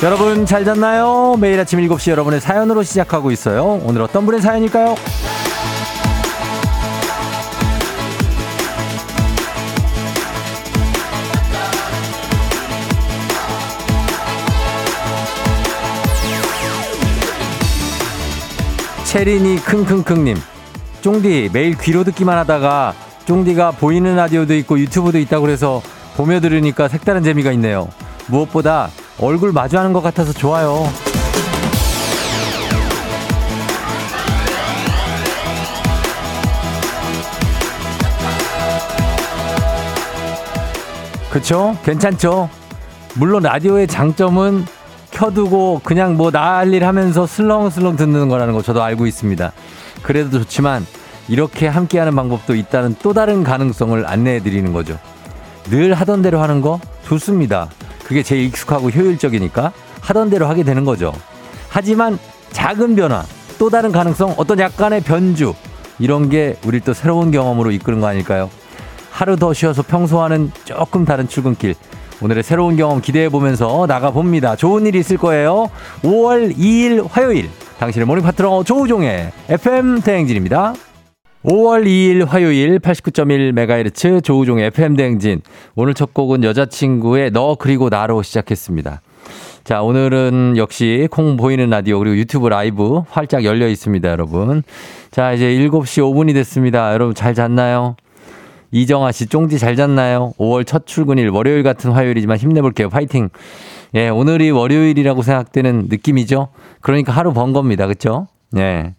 여러분 잘 잤나요? 매일 아침 7시 여러분의 사연으로 시작하고 있어요. 오늘 어떤 분의 사연일까요? 체린이 킁킁킁님 쫑디 매일 귀로 듣기만 하다가 쫑디가 보이는 라디오도 있고 유튜브도 있다고 그래서 보며 들으니까 색다른 재미가 있네요. 무엇보다 얼굴 마주하는 것 같아서 좋아요. 그쵸? 괜찮죠? 물론 라디오의 장점은 켜두고 그냥 뭐 난일 하면서 슬렁슬렁 듣는 거라는 거 저도 알고 있습니다. 그래도 좋지만 이렇게 함께하는 방법도 있다는 또 다른 가능성을 안내해 드리는 거죠. 늘 하던 대로 하는 거 좋습니다. 그게 제일 익숙하고 효율적이니까 하던 대로 하게 되는 거죠. 하지만 작은 변화, 또 다른 가능성, 어떤 약간의 변주, 이런 게 우리 또 새로운 경험으로 이끄는 거 아닐까요? 하루 더 쉬어서 평소와는 조금 다른 출근길. 오늘의 새로운 경험 기대해 보면서 나가 봅니다. 좋은 일이 있을 거예요. 5월 2일 화요일. 당신의 모닝 파트너 조우종의 FM 대행진입니다. 5월 2일 화요일 89.1MHz 조우종의 FM 대행진. 오늘 첫 곡은 여자친구의 너 그리고 나로 시작했습니다. 자, 오늘은 역시 콩 보이는 라디오 그리고 유튜브 라이브 활짝 열려 있습니다, 여러분. 자, 이제 7시 5분이 됐습니다. 여러분 잘 잤나요? 이정아 씨, 쫑디 잘 잤나요? 5월 첫 출근일, 월요일 같은 화요일이지만 힘내볼게요. 파이팅! 예, 오늘이 월요일이라고 생각되는 느낌이죠? 그러니까 하루 번 겁니다. 그쵸? 예.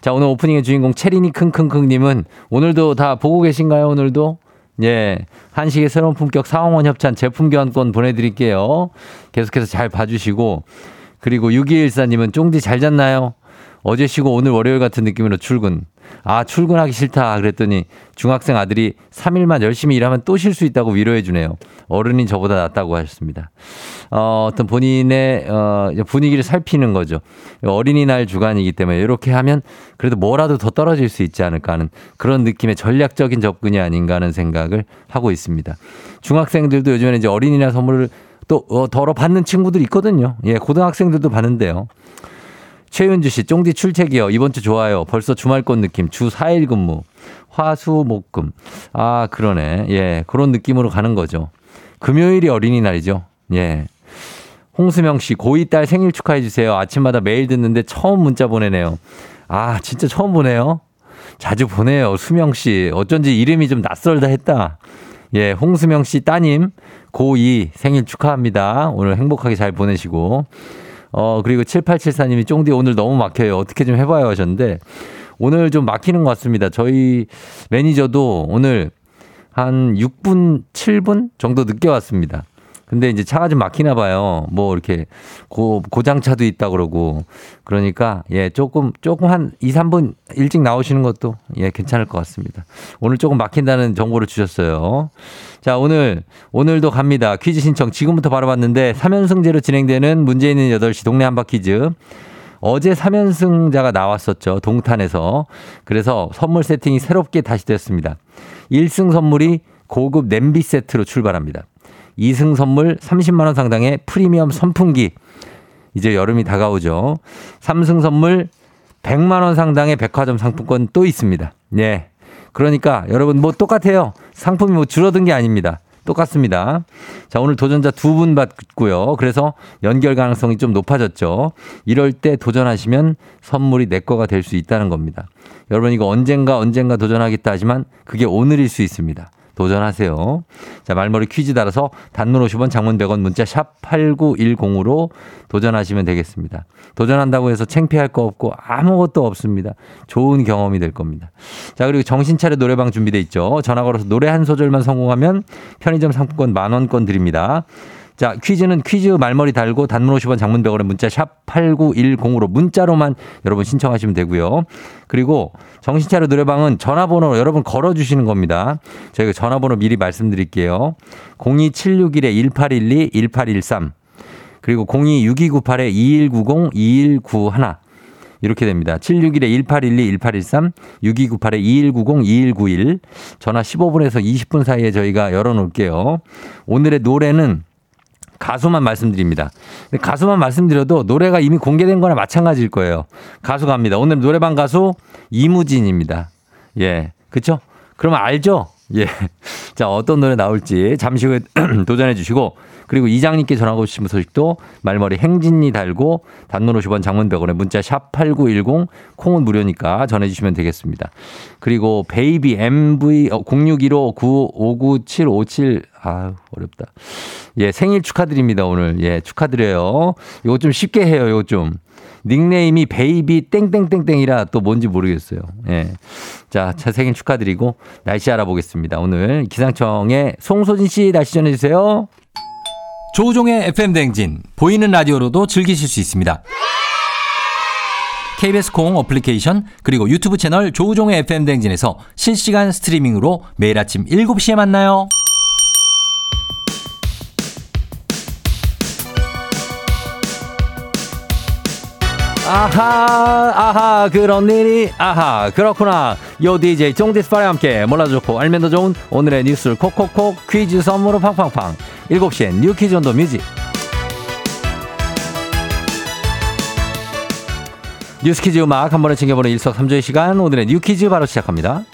자, 오늘 오프닝의 주인공 체리니 킁킁킁님은 오늘도 다 보고 계신가요? 오늘도? 예. 한식의 새로운 품격 상황원 협찬 제품 교환권 보내드릴게요. 계속해서 잘 봐주시고. 그리고 6214님은 쫑디 잘 잤나요? 어제 쉬고 오늘 월요일 같은 느낌으로 출근. 아, 출근하기 싫다. 그랬더니 중학생 아들이 3일만 열심히 일하면 또 쉴 수 있다고 위로해 주네요. 어른이 저보다 낫다고 하셨습니다. 어, 어떤 본인의, 어, 분위기를 살피는 거죠. 어린이날 주간이기 때문에 이렇게 하면 그래도 뭐라도 더 떨어질 수 있지 않을까 하는 그런 느낌의 전략적인 접근이 아닌가 하는 생각을 하고 있습니다. 중학생들도 요즘에는 이제 어린이날 선물을 또 어, 덜어 받는 친구들 있거든요. 예, 고등학생들도 받는데요. 최윤주 씨, 쫑디 출첵이요. 이번 주 좋아요. 벌써 주말권 느낌. 주 4일 근무. 화수, 목 금. 아, 그러네. 예, 그런 느낌으로 가는 거죠. 금요일이 어린이날이죠. 예. 홍수명 씨, 고2 딸 생일 축하해주세요. 아침마다 매일 듣는데 처음 문자 보내네요. 아, 진짜 처음 보내요? 자주 보내요. 수명 씨. 어쩐지 이름이 좀 낯설다 했다. 예, 홍수명 씨 따님, 고2 생일 축하합니다. 오늘 행복하게 잘 보내시고. 어, 그리고 7874님이 쫑디 오늘 너무 막혀요. 어떻게 좀 해봐요 하셨는데 오늘 좀 막히는 것 같습니다. 저희 매니저도 오늘 한 6분, 7분 정도 늦게 왔습니다. 근데 이제 차가 좀 막히나 봐요. 뭐 이렇게 고, 고장차도 있다 그러고. 그러니까 예, 조금, 조금 한 2, 3분 일찍 나오시는 것도 예, 괜찮을 것 같습니다. 오늘 조금 막힌다는 정보를 주셨어요. 자, 오늘, 오늘도 갑니다. 퀴즈 신청 지금부터 바로 봤는데 3연승제로 진행되는 문제 있는 8시 동네 한바 퀴즈. 어제 3연승자가 나왔었죠. 동탄에서. 그래서 선물 세팅이 새롭게 다시 됐습니다. 1승 선물이 고급 냄비 세트로 출발합니다. 2승 선물 30만원 상당의 프리미엄 선풍기. 이제 여름이 다가오죠. 3승 선물 100만원 상당의 백화점 상품권 또 있습니다. 예. 그러니까 여러분 뭐 똑같아요. 상품이 뭐 줄어든 게 아닙니다. 똑같습니다. 자, 오늘 도전자 두 분 받고요. 그래서 연결 가능성이 좀 높아졌죠. 이럴 때 도전하시면 선물이 내 거가 될 수 있다는 겁니다. 여러분 이거 언젠가 언젠가 도전하겠다 하지만 그게 오늘일 수 있습니다. 도전하세요. 자, 말머리 퀴즈 달아서 단문 50원 장문 100원 문자 샵 8910으로 도전하시면 되겠습니다. 도전한다고 해서 창피할 거 없고 아무것도 없습니다. 좋은 경험이 될 겁니다. 자, 그리고 정신차려 노래방 준비돼 있죠. 전화 걸어서 노래 한 소절만 성공하면 편의점 상품권 만 원권 드립니다. 자, 퀴즈는 퀴즈 말머리 달고 단문 50원 장문 100원의 문자 샵 8910으로 문자로만 여러분 신청하시면 되고요. 그리고 정신차려 노래방은 전화번호 여러분 걸어주시는 겁니다. 저희가 전화번호 미리 말씀드릴게요. 02761-1812, 1813. 그리고 026298-2190, 2191. 이렇게 됩니다. 761-1812-1813, 6298-2190, 2191. 전화 15분에서 20분 사이에 저희가 열어놓을게요. 오늘의 노래는 가수만 말씀드립니다. 가수만 말씀드려도 노래가 이미 공개된 거나 마찬가지일 거예요. 가수 갑니다. 오늘 노래방 가수 이무진입니다. 예. 그쵸? 그러면 알죠? 예. 자, 어떤 노래 나올지 잠시 후에 도전해 주시고 그리고 이장님께 전하고 싶은 소식도 말머리 행진이 달고 단문 50원 장문 100원에 문자 샵 8910 콩은 무료니까 전해주시면 되겠습니다. 그리고 베이비 MV 0615 959757 아 어렵다. 예, 생일 축하드립니다, 오늘. 예, 축하드려요. 이거 좀 쉽게 해요, 이거 좀. 닉네임이 베이비 땡땡땡땡이라 또 뭔지 모르겠어요. 예. 자, 차 생일 축하드리고 날씨 알아보겠습니다. 오늘 기상청에 송소진 씨 날씨 전해주세요. 조우종의 FM 댕진 보이는 라디오로도 즐기실 수 있습니다. KBS 콩 어플리케이션 그리고 유튜브 채널 조우종의 FM 댕진에서 실시간 스트리밍으로 매일 아침 7시에 만나요. 아하 아하 그런 일이 아하 그렇구나. 요 DJ 쫑디스파와 함께 몰라도 좋고 알면 더 좋은 오늘의 뉴스를 콕콕콕 퀴즈 선물로 팡팡팡. 7시엔 뉴 퀴즈 on the music. 뉴스 퀴즈 음악 한 번에 챙겨보는 일석삼조의 시간 오늘의 뉴 퀴즈 바로 시작합니다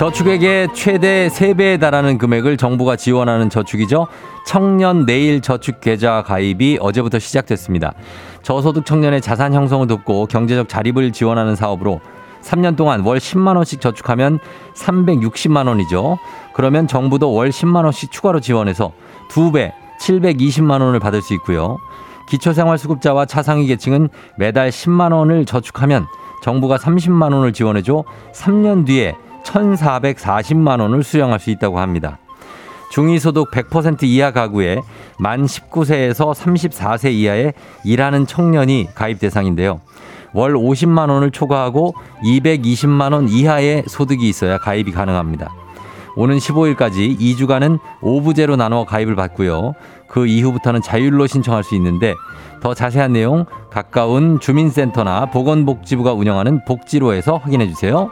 저축액의 최대 3배에 달하는 금액을 정부가 지원하는 저축이죠. 청년 내일 저축 계좌 가입이 어제부터 시작됐습니다. 저소득 청년의 자산 형성을 돕고 경제적 자립을 지원하는 사업으로 3년 동안 월 10만 원씩 저축하면 360만 원이죠. 그러면 정부도 월 10만 원씩 추가로 지원해서 2배 720만 원을 받을 수 있고요. 기초생활수급자와 차상위 계층은 매달 10만 원을 저축하면 정부가 30만 원을 지원해줘 3년 뒤에 1,440만 원을 수령할 수 있다고 합니다. 중위소득 100% 이하 가구에 만 19세에서 34세 이하의 일하는 청년이 가입 대상인데요. 월 50만 원을 초과하고 220만 원 이하의 소득이 있어야 가입이 가능합니다. 오는 15일까지 2주간은 오부제로 나눠 가입을 받고요. 그 이후부터는 자율로 신청할 수 있는데 더 자세한 내용 가까운 주민센터나 보건복지부가 운영하는 복지로에서 확인해 주세요.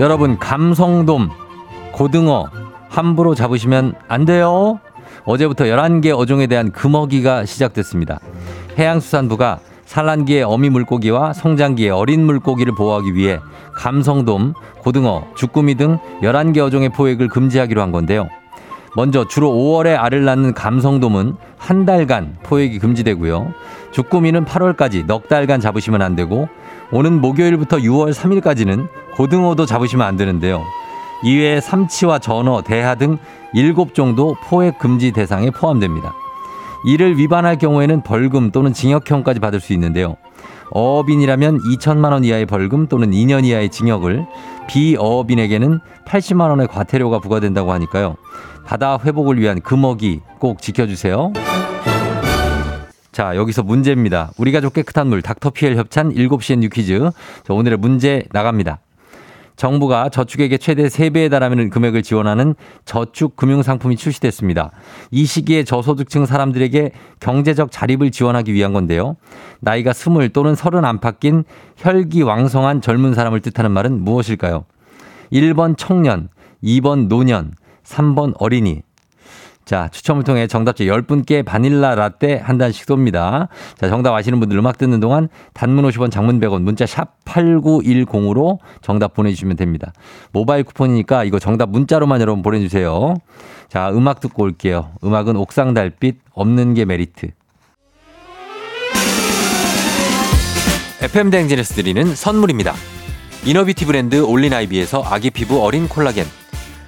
여러분 감성돔 고등어 함부로 잡으시면 안 돼요. 어제부터 11개 어종에 대한 금어기가 시작됐습니다. 해양수산부가 산란기의 어미 물고기와 성장기의 어린 물고기를 보호하기 위해 감성돔, 고등어, 주꾸미 등 11개 어종의 포획을 금지하기로 한 건데요. 먼저 주로 5월에 알을 낳는 감성돔은 한 달간 포획이 금지되고요. 주꾸미는 8월까지 넉 달간 잡으시면 안 되고 오는 목요일부터 6월 3일까지는 고등어도 잡으시면 안 되는데요. 이외에 삼치와 전어, 대하 등 7종도 포획 금지 대상에 포함됩니다. 이를 위반할 경우에는 벌금 또는 징역형까지 받을 수 있는데요. 어업인이라면 2천만 원 이하의 벌금 또는 2년 이하의 징역을 비어업인에게는 80만 원의 과태료가 부과된다고 하니까요. 바다 회복을 위한 금어기 꼭 지켜주세요. 자, 여기서 문제입니다. 우리 가족 깨끗한 물 닥터피엘 협찬 7시엔 뉴퀴즈. 자, 오늘의 문제 나갑니다. 정부가 저축액의 최대 3배에 달하는 금액을 지원하는 저축 금융 상품이 출시됐습니다. 이 시기에 저소득층 사람들에게 경제적 자립을 지원하기 위한 건데요. 나이가 스물 또는 서른 안팎인 혈기왕성한 젊은 사람을 뜻하는 말은 무엇일까요? 1번 청년, 2번 노년, 3번 어린이, 자, 추첨을 통해 정답자 10분께 바닐라 라떼 한 잔씩 쏩니다. 자, 정답 아시는 분들 음악 듣는 동안 단문 50원 장문 100원 문자 샵 8910으로 정답 보내주시면 됩니다. 모바일 쿠폰이니까 이거 정답 문자로만 여러분 보내주세요. 자, 음악 듣고 올게요. 음악은 옥상 달빛 없는 게 메리트. FM 댕진에서 드리는 선물입니다. 이너비티 브랜드 올린 아이비에서 아기 피부 어린 콜라겐.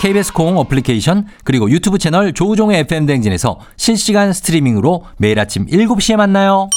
KBS 콩 어플리케이션 그리고 유튜브 채널 조우종의 FM 댕진에서 실시간 스트리밍으로 매일 아침 7시에 만나요.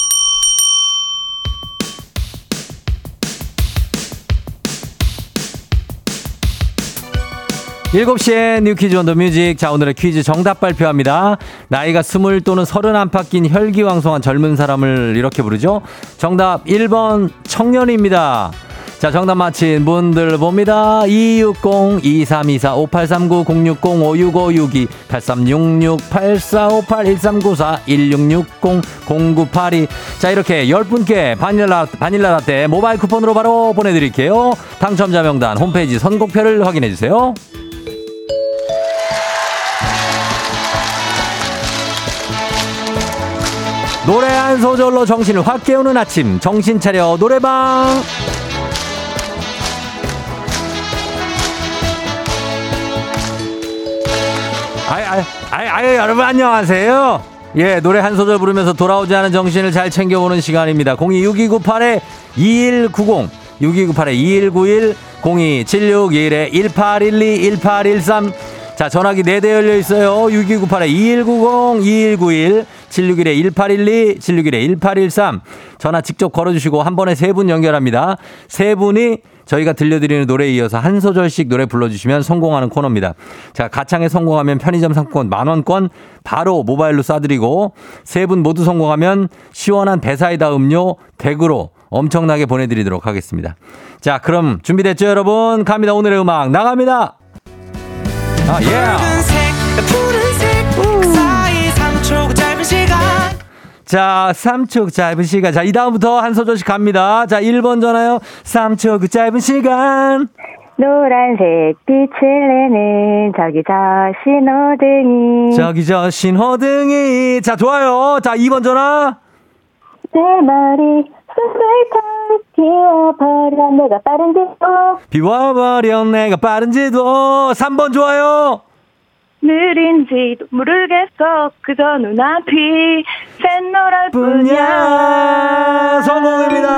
7시에 You Quiz on the Music. 자, 오늘의 퀴즈 정답 발표합니다. 나이가 스물 또는 서른 안팎인 혈기왕성한 젊은 사람을 이렇게 부르죠. 정답 1번 청년입니다. 자, 정답 맞힌 분들 봅니다. 260, 2324, 5839, 060, 56562, 8366, 8458, 1394, 1660, 0982. 자, 이렇게 10분께 바닐라, 바닐라 라떼 모바일 쿠폰으로 바로 보내드릴게요. 당첨자 명단 홈페이지 선곡표를 확인해주세요. 노래 한 소절로 정신을 확 깨우는 아침 정신 차려 노래방 아이 아이 여러분 안녕하세요 예 노래 한 소절 부르면서 돌아오지 않은 정신을 잘 챙겨보는 시간입니다 026298에 2190 6298에 2191 02761에 1812 1813 자, 전화기 4대 열려 있어요. 6298에 2190, 2191, 761에 1812, 761에 1813. 전화 직접 걸어주시고 한 번에 세 분 연결합니다. 세 분이 저희가 들려드리는 노래에 이어서 한 소절씩 노래 불러주시면 성공하는 코너입니다. 자, 가창에 성공하면 편의점 상품권 만원권 바로 모바일로 쏴드리고 세 분 모두 성공하면 시원한 배사이다 음료 댁으로 엄청나게 보내드리도록 하겠습니다. 자, 그럼 준비됐죠, 여러분? 갑니다. 오늘의 음악 나갑니다. 아, 예. 자, 3초 짧은 시간. 자, 이 다음부터 한 소절씩 갑니다. 자, 1번 전화요. 3초 그 짧은 시간. 노란색 빛을 내는 저기 저 신호등이 저기 저 신호등이. 자, 좋아요. 자, 2번 전화. 내 머리 쑥쑥 비워버려 내가 빠른지도 비워버려 내가 빠른지도. 3번 좋아요. 느린지도 모르겠어 그저 눈앞이 샛노랄 뿐이야. 성공입니다.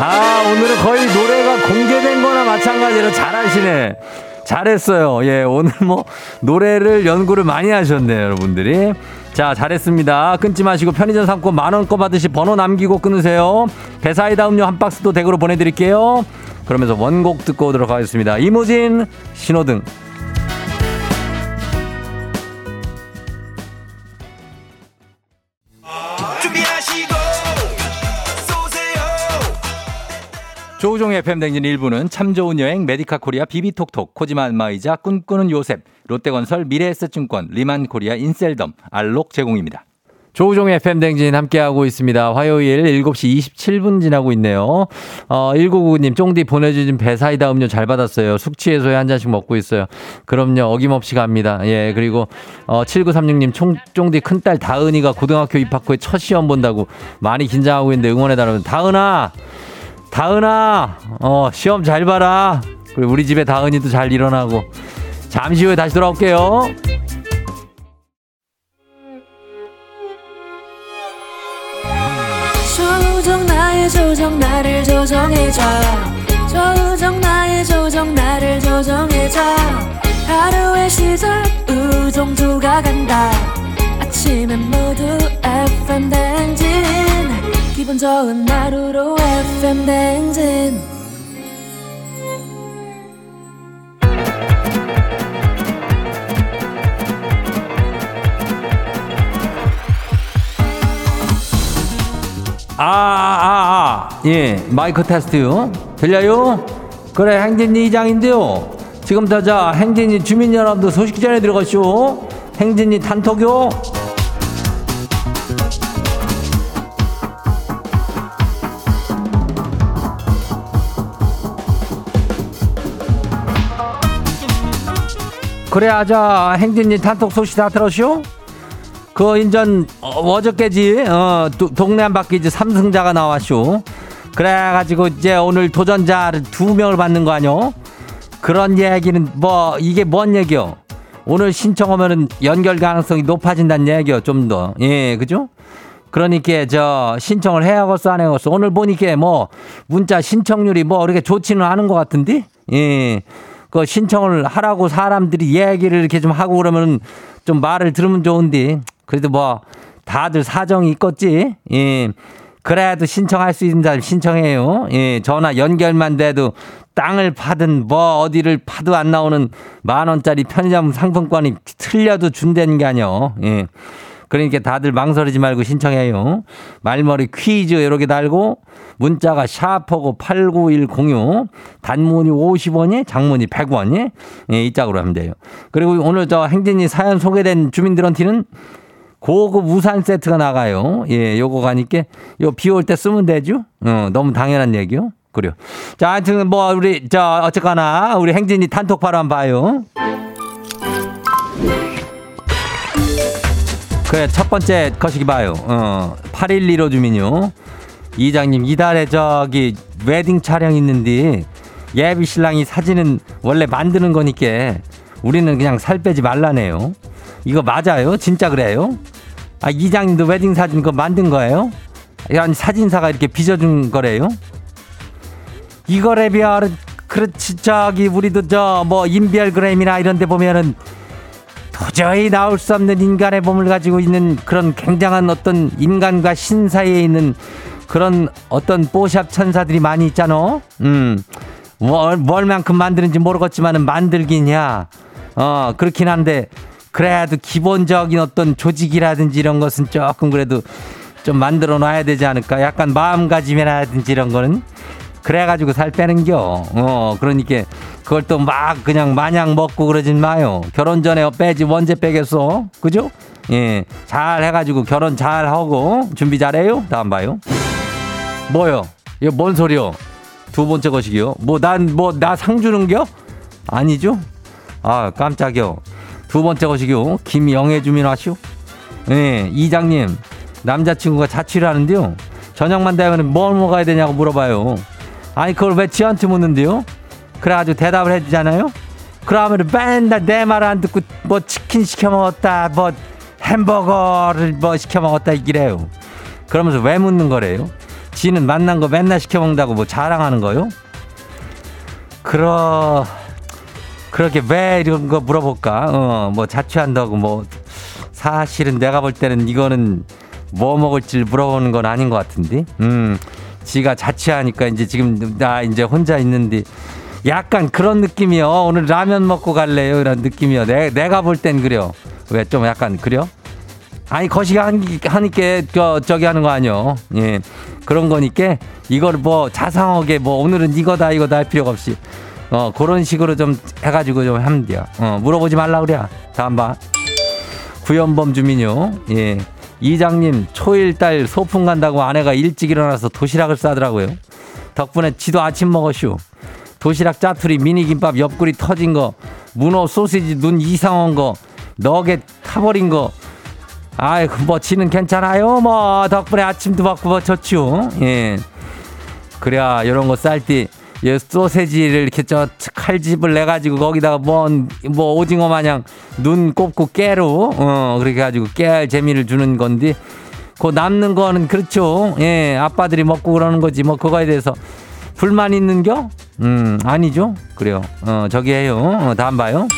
아, 오늘은 거의 노래가 공개된 거나 마찬가지로 잘하시네. 잘했어요. 예, 오늘 뭐 노래를 연구를 많이 하셨네요, 여러분들이. 자, 잘했습니다. 끊지 마시고 편의점 상권 만원권 받으시 번호 남기고 끊으세요. 배사이다 음료 한 박스도 댁으로 보내드릴게요. 그러면서 원곡 듣고 오도록 하겠습니다. 이무진, 신호등. 조우종의 FM 댕진 1부는 참 좋은 여행 메디카 코리아 비비톡톡 코지마 안마의자 꿈꾸는 요셉 롯데건설 미래에셋증권 리만 코리아 인셀덤 알록 제공입니다. 조우종의 FM 댕진 함께하고 있습니다. 화요일 7시 27분 지나고 있네요. 어, 1999님, 쫑디 보내주신 배사이다 음료 잘 받았어요. 숙취해소에 한 잔씩 먹고 있어요. 그럼요, 어김없이 갑니다. 예, 그리고, 어, 7936님, 총, 쫑디 큰딸 다은이가 고등학교 입학 후에 첫 시험 본다고 많이 긴장하고 있는데 응원해달라고. 다은아! 다은아, 어, 시험 잘 봐라. 그리고 우리 집에 다은이도 잘 일어나고. 잠시 후에 다시 돌아올게요. 조정 나의 조정 나를 조정해줘 조정 나의 조정 나를 조정해줘 하루의 시절 우정조가 간다 아침엔 모두 FM 댕진 기분 좋은 하루로 FM 댕진 아, 아, 아, 예, 마이크 테스트요. 들려요? 그래, 행진이 이장인데요. 지금부터 자, 행진이 주민 여러분들 소식 전해 들어가시오. 행진이 단톡요. 그래, 아자, 행진이 단톡 소식 다 들었쇼? 그 인전 어, 저께지 어, 도, 동네 한 바퀴 이제 삼승자가 나왔쇼. 그래가지고 이제 오늘 도전자를 두 명을 받는 거 아뇨? 그런 얘기는 뭐 이게 뭔 얘기요? 오늘 신청하면은 연결 가능성이 높아진다는 얘기요. 좀 더. 예, 그죠? 그러니까 저 신청을 해야겠어 안 해야겠어. 오늘 보니까 뭐 문자 신청률이 뭐 이렇게 좋지는 않은 것 같은데. 예. 그 신청을 하라고 사람들이 얘기를 이렇게 좀 하고 그러면 좀 말을 들으면 좋은데 그래도 뭐 다들 사정이 있겠지. 예. 그래도 신청할 수 있는 사람 신청해요. 예. 전화 연결만 돼도 땅을 파든 뭐 어디를 파도 안 나오는 만 원짜리 편의점 상품권이 틀려도 준다는 게 아니요. 예. 그러니까 다들 망설이지 말고 신청해요. 말머리 퀴즈 이렇게 달고 문자가 샤퍼고 89106 단문이 50원이 장문이 100원이 예, 이 짝으로 하면 돼요. 그리고 오늘 저 행진이 사연 소개된 주민들한테는 고급 우산 세트가 나가요. 예, 요거 가니까 요 비 올 때 쓰면 되죠. 어, 너무 당연한 얘기요. 그래요. 자, 하여튼 뭐 우리 저 어쨌거나 우리 행진이 단톡 바로 한번 봐요. 그래 첫 번째 거시기 봐요. 어, 8115 주민요. 이장님 이달에 저기 웨딩 촬영 있는데 예비 신랑이 사진은 원래 만드는 거니까 우리는 그냥 살 빼지 말라네요. 이거 맞아요? 진짜 그래요? 아 이장님도 웨딩 사진 그거 만든 거예요? 아니 사진사가 이렇게 빚어준 거래요? 이거래별 그렇지 저기 우리도 저 뭐 인별그램이나 이런 데 보면은 도저히 나올 수 없는 인간의 몸을 가지고 있는 그런 굉장한 어떤 인간과 신 사이에 있는 그런 어떤 뽀샵 천사들이 많이 있잖아. 음. 뭘, 뭘 만큼 만드는지 모르겠지만은 만들긴 야. 어, 그렇긴 한데 그래도 기본적인 어떤 조직이라든지 이런 것은 조금 그래도 좀 만들어 놔야 되지 않을까? 약간 마음가짐이라든지 이런 거는 그래가지고 살 빼는겨. 어, 그러니까 그걸 또 막 그냥 마냥 먹고 그러진 마요. 결혼 전에 빼지 언제 빼겠어? 그죠? 예, 잘 해가지고 결혼 잘 하고 준비 잘해요. 다음 봐요. 뭐요? 이거 뭔 소리요? 두 번째 것이기요. 뭐 난 뭐 나 상 주는겨? 아니죠? 아 깜짝이요. 두 번째 것이기요. 김영애 주민 와시오. 예, 이장님 남자친구가 자취를 하는데요. 저녁만 되면 뭘 먹어야 되냐고 물어봐요. 아니 그걸 왜 지한테 묻는데요? 그래가지고 대답을 해주잖아요. 그러면 맨날 내 말 안 듣고 뭐 치킨 시켜 먹었다, 뭐 햄버거를 뭐 시켜 먹었다 이래요. 그러면서 왜 묻는 거래요? 지는 만난 거 맨날 시켜 먹는다고 뭐 자랑하는 거요? 그러 그렇게 왜 이런 거 물어볼까? 어, 뭐 자취한다고 뭐 사실은 내가 볼 때는 이거는 뭐 먹을지 물어보는 건 아닌 것 같은데. 음. 지가 자취하니까 이제 지금 나 이제 혼자 있는데 약간 그런 느낌이요. 오늘 라면 먹고 갈래요. 이런 느낌이요. 내, 내가 볼 땐 그래요. 왜 좀 약간 그래요? 아니 거시기 하니까 저 저기 하는 거 아니요. 예 그런 거니까 이걸 뭐 자상하게 뭐 오늘은 이거다 이거다 할 필요가 없이 어 그런 식으로 좀 해가지고 좀 하면 돼요. 어 물어보지 말라 그래. 다음 봐. 구연범 주민요. 예 이장님 초일 달 소풍 간다고 아내가 일찍 일어나서 도시락을 싸더라고요. 덕분에 지도 아침 먹었슈. 도시락 짜투리 미니김밥 옆구리 터진 거 문어 소시지 눈 이상한 거 너겟 타버린 거 아이고 뭐 지는 괜찮아요 뭐 덕분에 아침도 먹고 뭐 좋죠 예 그래야 이런 거 쌀 때 예, 소세지를 이렇게 저 칼집을 내 가지고 거기다가 뭔뭐 오징어 마냥 눈 꼽고 깨로 어 그렇게 가지고 깨 재미를 주는 건데 그 남는 거는 그렇죠 예 아빠들이 먹고 그러는 거지 뭐 그거에 대해서 불만 있는 겨 음, 아니죠? 그래요. 어, 저기 해요. 어, 다음 봐요.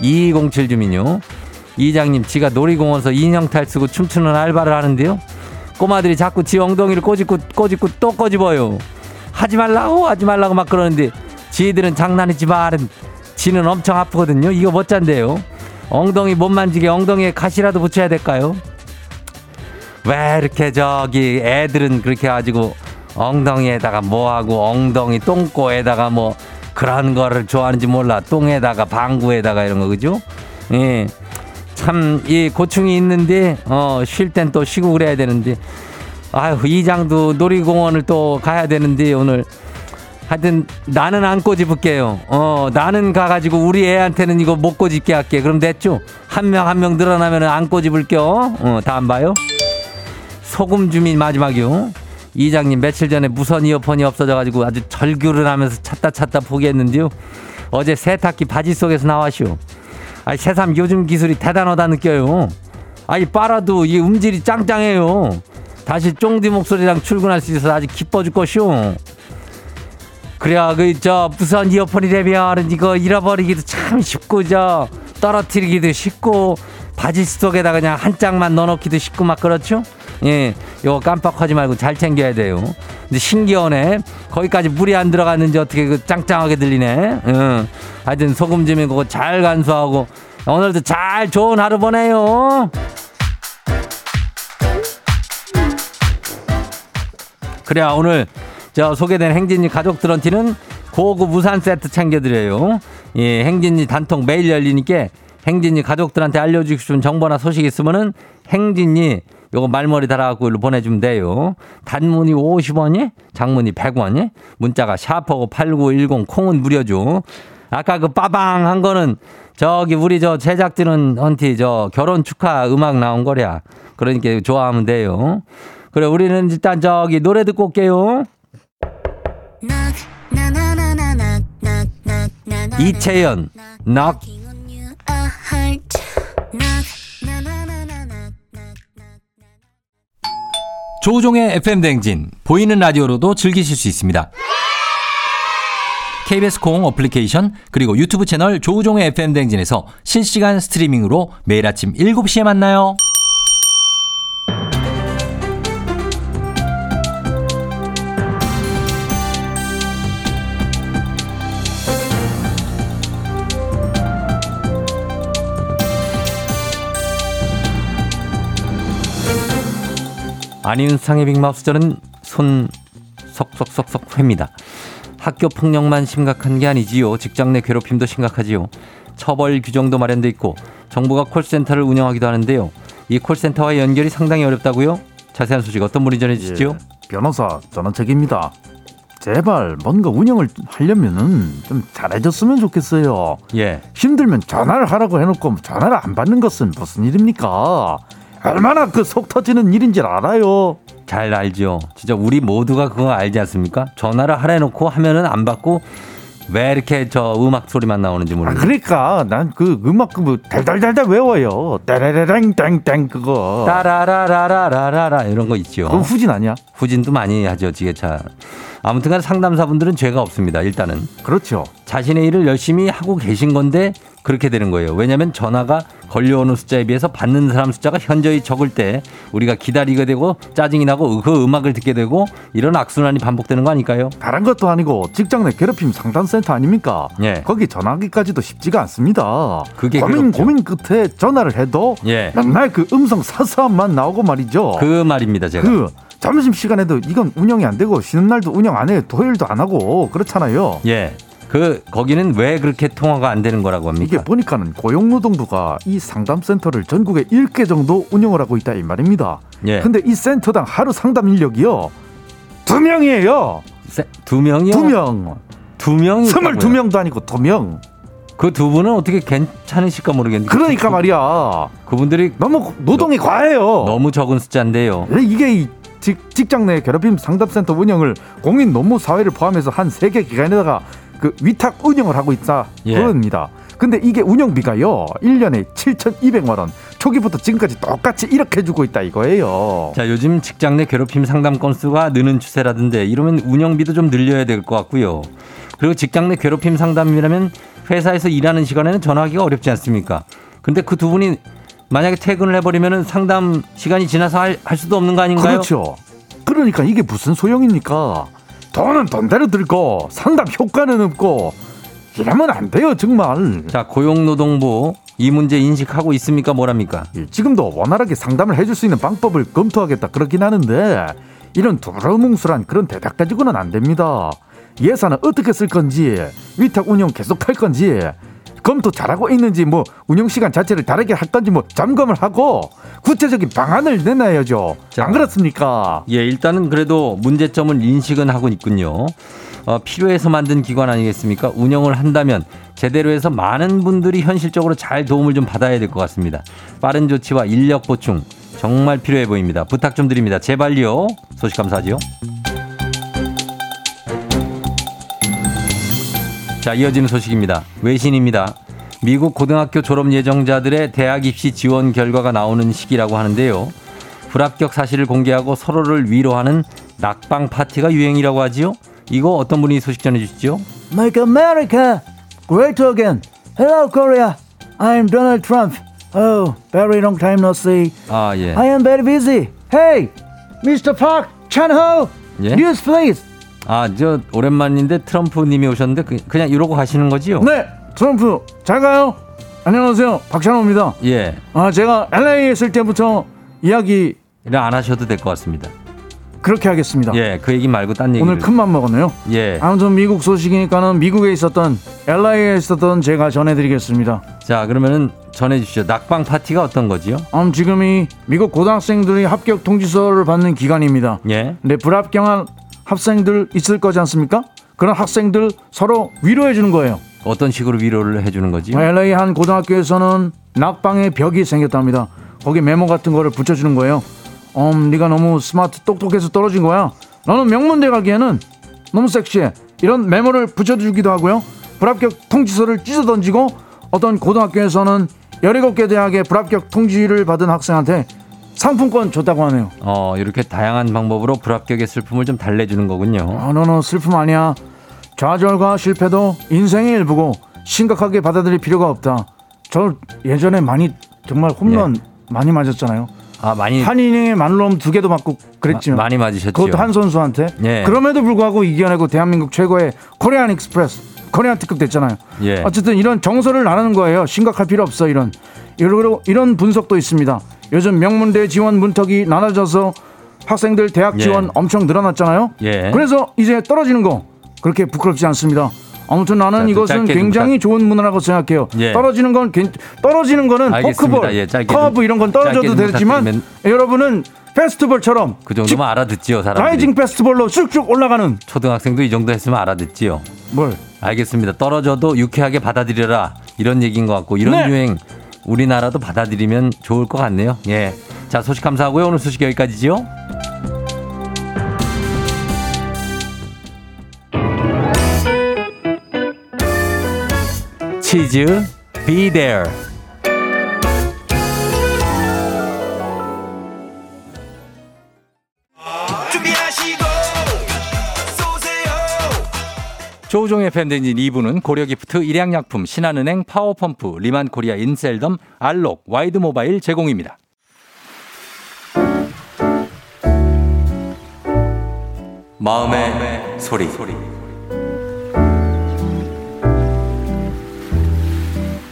2207 주민요. 이장님, 지가 놀이공원에서 인형 탈 쓰고 춤추는 알바를 하는데요. 꼬마들이 자꾸 지 엉덩이를 꼬집고, 꼬집고 또 꼬집어요. 하지 말라고, 하지 말라고 막 그러는데, 지들은 장난이지 말은, 지는 엄청 아프거든요. 이거 멋짠데요. 엉덩이 못 만지게 엉덩이에 가시라도 붙여야 될까요? 왜 이렇게 저기 애들은 그렇게 가지고 엉덩이에다가 뭐하고 엉덩이 똥꼬에다가 뭐 그런 거를 좋아하는지 몰라 똥에다가 방구에다가 이런 거 그죠? 예. 참 이 고충이 있는데 어 쉴 땐 또 쉬고 그래야 되는데 아유 이장도 놀이공원을 또 가야 되는데 오늘 하여튼 나는 안 꼬집을게요. 어 나는 가가지고 우리 애한테는 이거 못 꼬집게 할게. 그럼 됐죠? 한명 한 명 늘어나면은 안 꼬집을게요. 어 다음 봐요. 소금 주민 마지막이요. 이장님 며칠 전에 무선 이어폰이 없어져가지고 아주 절규를 하면서 찾다 찾다 포기했는데요. 어제 세탁기 바지 속에서 나왔쇼. 아이 새삼 요즘 기술이 대단하다 느껴요. 아이 빨아도 이 음질이 짱짱해요. 다시 쫑디 목소리랑 출근할 수 있어서 아주 기뻐 죽겠쇼. 그래야 그저 무선 이어폰이 되면 이거 잃어버리기도 참 쉽고 저 떨어뜨리기도 쉽고 바지 속에다 그냥 한 짝만 넣어놓기도 쉽고 막 그렇죠? 예, 요거 깜빡하지 말고 잘 챙겨야 돼요. 근데 신기하네. 거기까지 물이 안 들어갔는지 어떻게 그 짱짱하게 들리네. 응. 하여튼 소금 좀 그거 잘 간수하고 오늘도 잘 좋은 하루 보내요. 그래야 오늘 저 소개된 행진이 가족들한테는 고급 우산 세트 챙겨드려요. 예, 행진이 단통 매일 열리니까 행진이 가족들한테 알려주고 싶은 정보나 소식 있으면은 행진이 요거 말머리 달아갖고 일로 보내주면 돼요. 단문이 50원이, 장문이 100원이, 문자가 샤퍼고 8910 콩은 무료죠. 아까 그 빠방 한 거는 저기 우리 저 제작진은 헌티 저 결혼 축하 음악 나온 거랴. 그러니까 좋아하면 돼요. 그래 우리는 일단 저기 노래 듣고 올게요. 이채연 낙 조우종의 FM 댕진 보이는 라디오로도 즐기실 수 있습니다. KBS 콩 어플리케이션 그리고 유튜브 채널 조우종의 FM 댕진에서 실시간 스트리밍으로 매일 아침 7시에 만나요. 안윤상의 빅마우스 저는 손 석석석석 회입니다. 학교 폭력만 심각한 게 아니지요. 직장 내 괴롭힘도 심각하지요. 처벌 규정도 마련돼 있고 정부가 콜센터를 운영하기도 하는데요. 이 콜센터와 연결이 상당히 어렵다고요? 자세한 소식 어떤 분이 전해주시죠? 예, 변호사 전원 책입니다. 제발 뭔가 운영을 하려면은 좀 잘해줬으면 좋겠어요. 예. 힘들면 전화를 하라고 해놓고 전화를 안 받는 것은 무슨 일입니까? 얼마나 그 속 터지는 일인지 알아요. 잘 알죠. 진짜 우리 모두가 그거 알지 않습니까? 전화를 하라 해놓고 하면은 안 받고 왜 이렇게 저 음악 소리만 나오는지 아, 모르겠어요. 그러니까 난 그 음악 그뭐 달달달달 외워요. 따라라랑 땡땡 그거. 따라라라라라라 이런 거 있죠. 그건 후진 아니야? 후진도 많이 하죠, 지게차. 아무튼간 상담사분들은 죄가 없습니다. 일단은 그렇죠. 자신의 일을 열심히 하고 계신 건데 그렇게 되는 거예요. 왜냐하면 전화가 걸려오는 숫자에 비해서 받는 사람 숫자가 현저히 적을 때 우리가 기다리게 되고 짜증이 나고 그 음악을 듣게 되고 이런 악순환이 반복되는 거 아닐까요? 다른 것도 아니고 직장 내 괴롭힘 상담센터 아닙니까? 예. 거기 전화하기까지도 쉽지가 않습니다. 그게 고민 괴롭죠. 고민 끝에 전화를 해도 예. 맨날 그 음성 사서함만 나오고 말이죠. 그 말입니다, 제가. 그 점심 시간에도 이건 운영이 안 되고 쉬는 날도 운영 안 해, 토요일도 안 하고 그렇잖아요. 예. 그 거기는 왜 그렇게 통화가 안 되는 거라고 합니까? 이게 보니까는 고용노동부가 이 상담센터를 전국에 1개 정도 운영을 하고 있다 이 말입니다. 예. 근데 이 센터당 하루 상담 인력이요. 두 명이에요. 세- 두 명이요? 두 명. 두 명이 스물두 명도 아니고 두 명. 그 두 분은 어떻게 괜찮으실까 모르겠는데. 그러니까 말이야. 그분들이 너무 노동이 과해요. 너무 적은 숫자인데요. 이게 이 직, 직장 내 괴롭힘 상담센터 운영을 공인 노무 사회를 포함해서 한 세 개 기관에다가 그 위탁 운영을 하고 있다 예. 그럽니다. 근데 이게 운영비가요. 1년에 7,200만 원. 초기부터 지금까지 똑같이 이렇게 주고 있다 이거예요. 자, 요즘 직장 내 괴롭힘 상담 건수가 느는 추세라던데 이러면 운영비도 좀 늘려야 될 것 같고요. 그리고 직장 내 괴롭힘 상담이라면 회사에서 일하는 시간에는 전화하기가 어렵지 않습니까? 근데 그 두 분이 만약에 퇴근을 해버리면 상담 시간이 지나서 할, 할 수도 없는 거 아닌가요? 그렇죠. 그러니까 이게 무슨 소용입니까? 돈은 돈대로 들고 상담 효과는 없고 이러면 안 돼요 정말. 자, 고용노동부 이 문제 인식하고 있습니까? 뭐랍니까? 예, 지금도 원활하게 상담을 해줄 수 있는 방법을 검토하겠다 그렇긴 하는데 이런 두루뭉술한 그런 대답 가지고는 안 됩니다. 예산은 어떻게 쓸 건지 위탁 운영 계속할 건지 검토 잘하고 있는지 뭐 운영 시간 자체를 다르게 할 건지 뭐 점검을 하고 구체적인 방안을 내놔야죠. 자. 안 그렇습니까? 예, 일단은 그래도 문제점을 인식은 하고 있군요. 어, 필요해서 만든 기관 아니겠습니까? 운영을 한다면 제대로 해서 많은 분들이 현실적으로 잘 도움을 좀 받아야 될 것 같습니다. 빠른 조치와 인력 보충 정말 필요해 보입니다. 부탁 좀 드립니다. 제발요. 소식 감사하지요. 자, 이어지는 소식입니다. 외신입니다. 미국 고등학교 졸업 예정자들의 대학 입시 지원 결과가 나오는 시기라고 하는데요. 불합격 사실을 공개하고 서로를 위로하는 낙방 파티가 유행이라고 하지요. 이거 어떤 분이 소식 전해 주시죠? Make America great again. Hello, Korea. I'm Donald Trump. Oh, very long time no see. 아, 예. I am very busy. Hey, Mr. Park Chan-ho. 예? News, please. 아, 저 오랜만인데 트럼프 님이 오셨는데 그, 그냥 이러고 가시는 거지요? 네, 트럼프 잘 가요. 안녕하세요, 박찬호입니다. 예. 아, 제가 LA에 있을 때부터 이야기 이래 안 하셔도 될 것 같습니다. 그렇게 하겠습니다. 예, 그 얘기 말고 딴 얘기를. 오늘 큰맘 먹었네요. 예. 아무튼 미국 소식이니까는 미국에 있었던 LA에 있었던 제가 전해드리겠습니다. 자, 그러면은 전해 주시죠. 낙방 파티가 어떤 거지요? 음, 지금이 미국 고등학생들이 합격 통지서를 받는 기간입니다. 예. 근데 불합격한 학생들 있을 거지 않습니까? 그런 학생들 서로 위로해 주는 거예요. 어떤 식으로 위로를 해 주는 거지요? LA 한 고등학교에서는 낙방의 벽이 생겼답니다. 거기 메모 같은 거를 붙여주는 거예요. 음, 네가 너무 스마트 똑똑해서 떨어진 거야. 너는 명문대 가기에는 너무 섹시해. 이런 메모를 붙여주기도 하고요. 불합격 통지서를 찢어 던지고 어떤 고등학교에서는 17개 대학의 불합격 통지를 받은 학생한테 상품권 줬다고 하네요. 어, 이렇게 다양한 방법으로 불합격의 슬픔을 좀 달래주는 거군요. 아, 너너 슬픔 아니야. 좌절과 실패도 인생의 일부고 심각하게 받아들일 필요가 없다. 저 예전에 많이 정말 홈런 많이 맞았잖아요. 아, 많이 한 이닝에 만루홈 두 개도 맞고 그랬지만 마- 많이 맞으셨죠. 그것도 한 선수한테. 예. 그럼에도 불구하고 이겨내고 대한민국 최고의 Korean Express 코리안 특급 됐잖아요. 예. 어쨌든 이런 정서를 나누는 거예요. 심각할 필요 없어 이런. 이런 이런 분석도 있습니다. 요즘 명문대 지원 문턱이 낮아져서 학생들 대학 예. 지원 엄청 늘어났잖아요. 예. 그래서 이제 떨어지는 거 그렇게 부끄럽지 않습니다. 아무튼 나는 자, 좀 이것은 굉장히 좋은 문화라고 생각해요. 예. 떨어지는 건 괜- 떨어지는 거는. 포크볼, 예, 커브 좀- 이런 건 떨어져도 좀 되지만 부탁드리면- 여러분은 페스티벌처럼 그 정도면 알아듣지요, 사람들이. rising 페스티벌로 쑥쑥 올라가는 초등학생도 이 정도 했으면 알아듣지요. 뭘? 알겠습니다. 떨어져도 유쾌하게 받아들여라. 이런 얘기인 것 같고 이런 네. 유행 우리나라도 받아들이면 좋을 것 같네요. 예. 자, 소식 감사하고요. 오늘 소식 여기까지지요. 치즈 be there. 조우종의 팬데진 2부는 고려기프트, 일양약품, 신한은행, 파워펌프, 리만코리아 인셀덤, 알록, 와이드모바일 제공입니다. 마음의, 소리.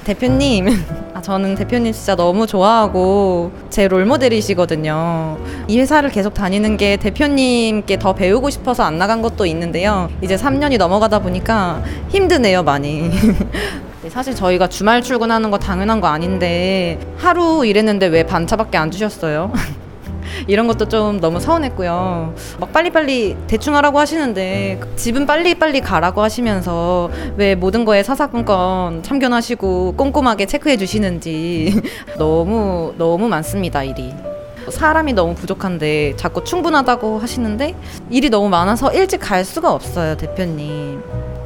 대표님, 아, 저는 대표님 진짜 너무 좋아하고 제 롤모델이시거든요. 이 회사를 계속 다니는 게 대표님께 더 배우고 싶어서 안 나간 것도 있는데요. 이제 3년이 넘어가다 보니까 힘드네요, 많이. 네, 사실 저희가 주말 출근하는 거 당연한 거 아닌데 하루 일했는데 왜 반차밖에 안 주셨어요? 이런 것도 좀 너무 서운했고요. 막 빨리빨리 대충 하라고 하시는데 집은 빨리빨리 가라고 하시면서 왜 모든 거에 사사건건 참견하시고 꼼꼼하게 체크해 주시는지 너무 너무 많습니다, 일이. 사람이 너무 부족한데 자꾸 충분하다고 하시는데 일이 너무 많아서 일찍 갈 수가 없어요, 대표님.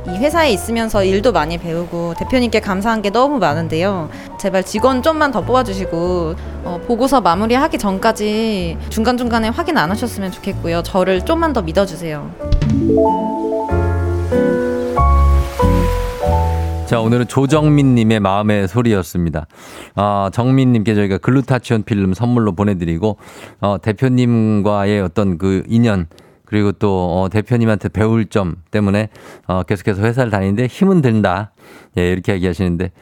이 회사에 있으면서 일도 많이 배우고 대표님께 감사한 게 너무 많은데요. 제발 직원 좀만 더 뽑아주시고 어, 보고서 마무리하기 전까지 중간중간에 확인 안 하셨으면 좋겠고요. 저를 좀만 더 믿어주세요. 자, 오늘은 조정민님의 마음의 소리였습니다. 아, 정민님께 저희가 글루타치온 필름 선물로 보내드리고, 어, 대표님과의 어떤 그 인연, 그리고 또, 어, 대표님한테 배울 점 때문에, 어, 계속해서 회사를 다니는데 힘은 든다. 예, 이렇게 얘기하시는데.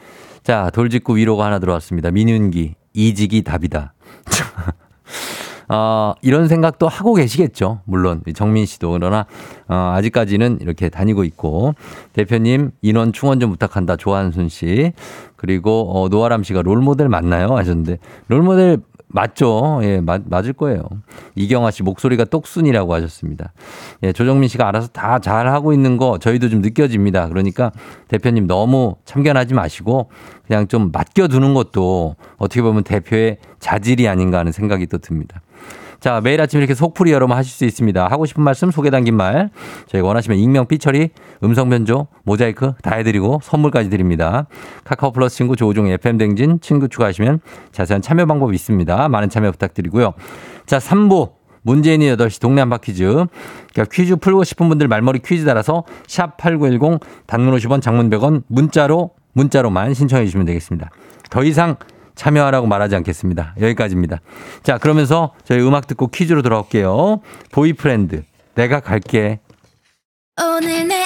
자, 돌직구 위로가 하나 들어왔습니다. 민윤기, 이직이 답이다. 어, 이런 생각도 하고 계시겠죠. 물론 정민 씨도 그러나 어, 아직까지는 이렇게 다니고 있고 대표님 인원 충원 좀 부탁한다. 조한순 씨 그리고 어, 노아람 씨가 롤모델 맞나요? 하셨는데 롤모델 맞죠. 예, 맞, 맞을 거예요. 이경아 씨 목소리가 똑순이라고 하셨습니다. 예, 조정민 씨가 알아서 다 잘하고 있는 거 저희도 좀 느껴집니다. 그러니까 대표님 너무 참견하지 마시고 그냥 좀 맡겨두는 것도 어떻게 보면 대표의 자질이 아닌가 하는 생각이 또 듭니다. 자, 매일 아침 이렇게 속풀이 여러분 하실 수 있습니다. 하고 싶은 말씀 소개 담긴 말. 저희가 원하시면 익명 삐처리, 음성 변조, 모자이크 다 해드리고 선물까지 드립니다. 카카오 플러스 친구 조우종 FM 댕진 친구 추가하시면 자세한 참여 방법이 있습니다. 많은 참여 부탁드리고요. 자, 3부. 문재인이 8시 동네 한바 퀴즈. 그러니까 퀴즈 풀고 싶은 분들 말머리 퀴즈 따라서 샵 8910 단문 50원 장문 100원 문자로 문자로만 신청해 주시면 되겠습니다. 더 이상 참여하라고 말하지 않겠습니다. 여기까지입니다. 자, 그러면서 저희 음악 듣고 퀴즈로 돌아올게요. 보이프렌드, 내가 갈게. 오늘 내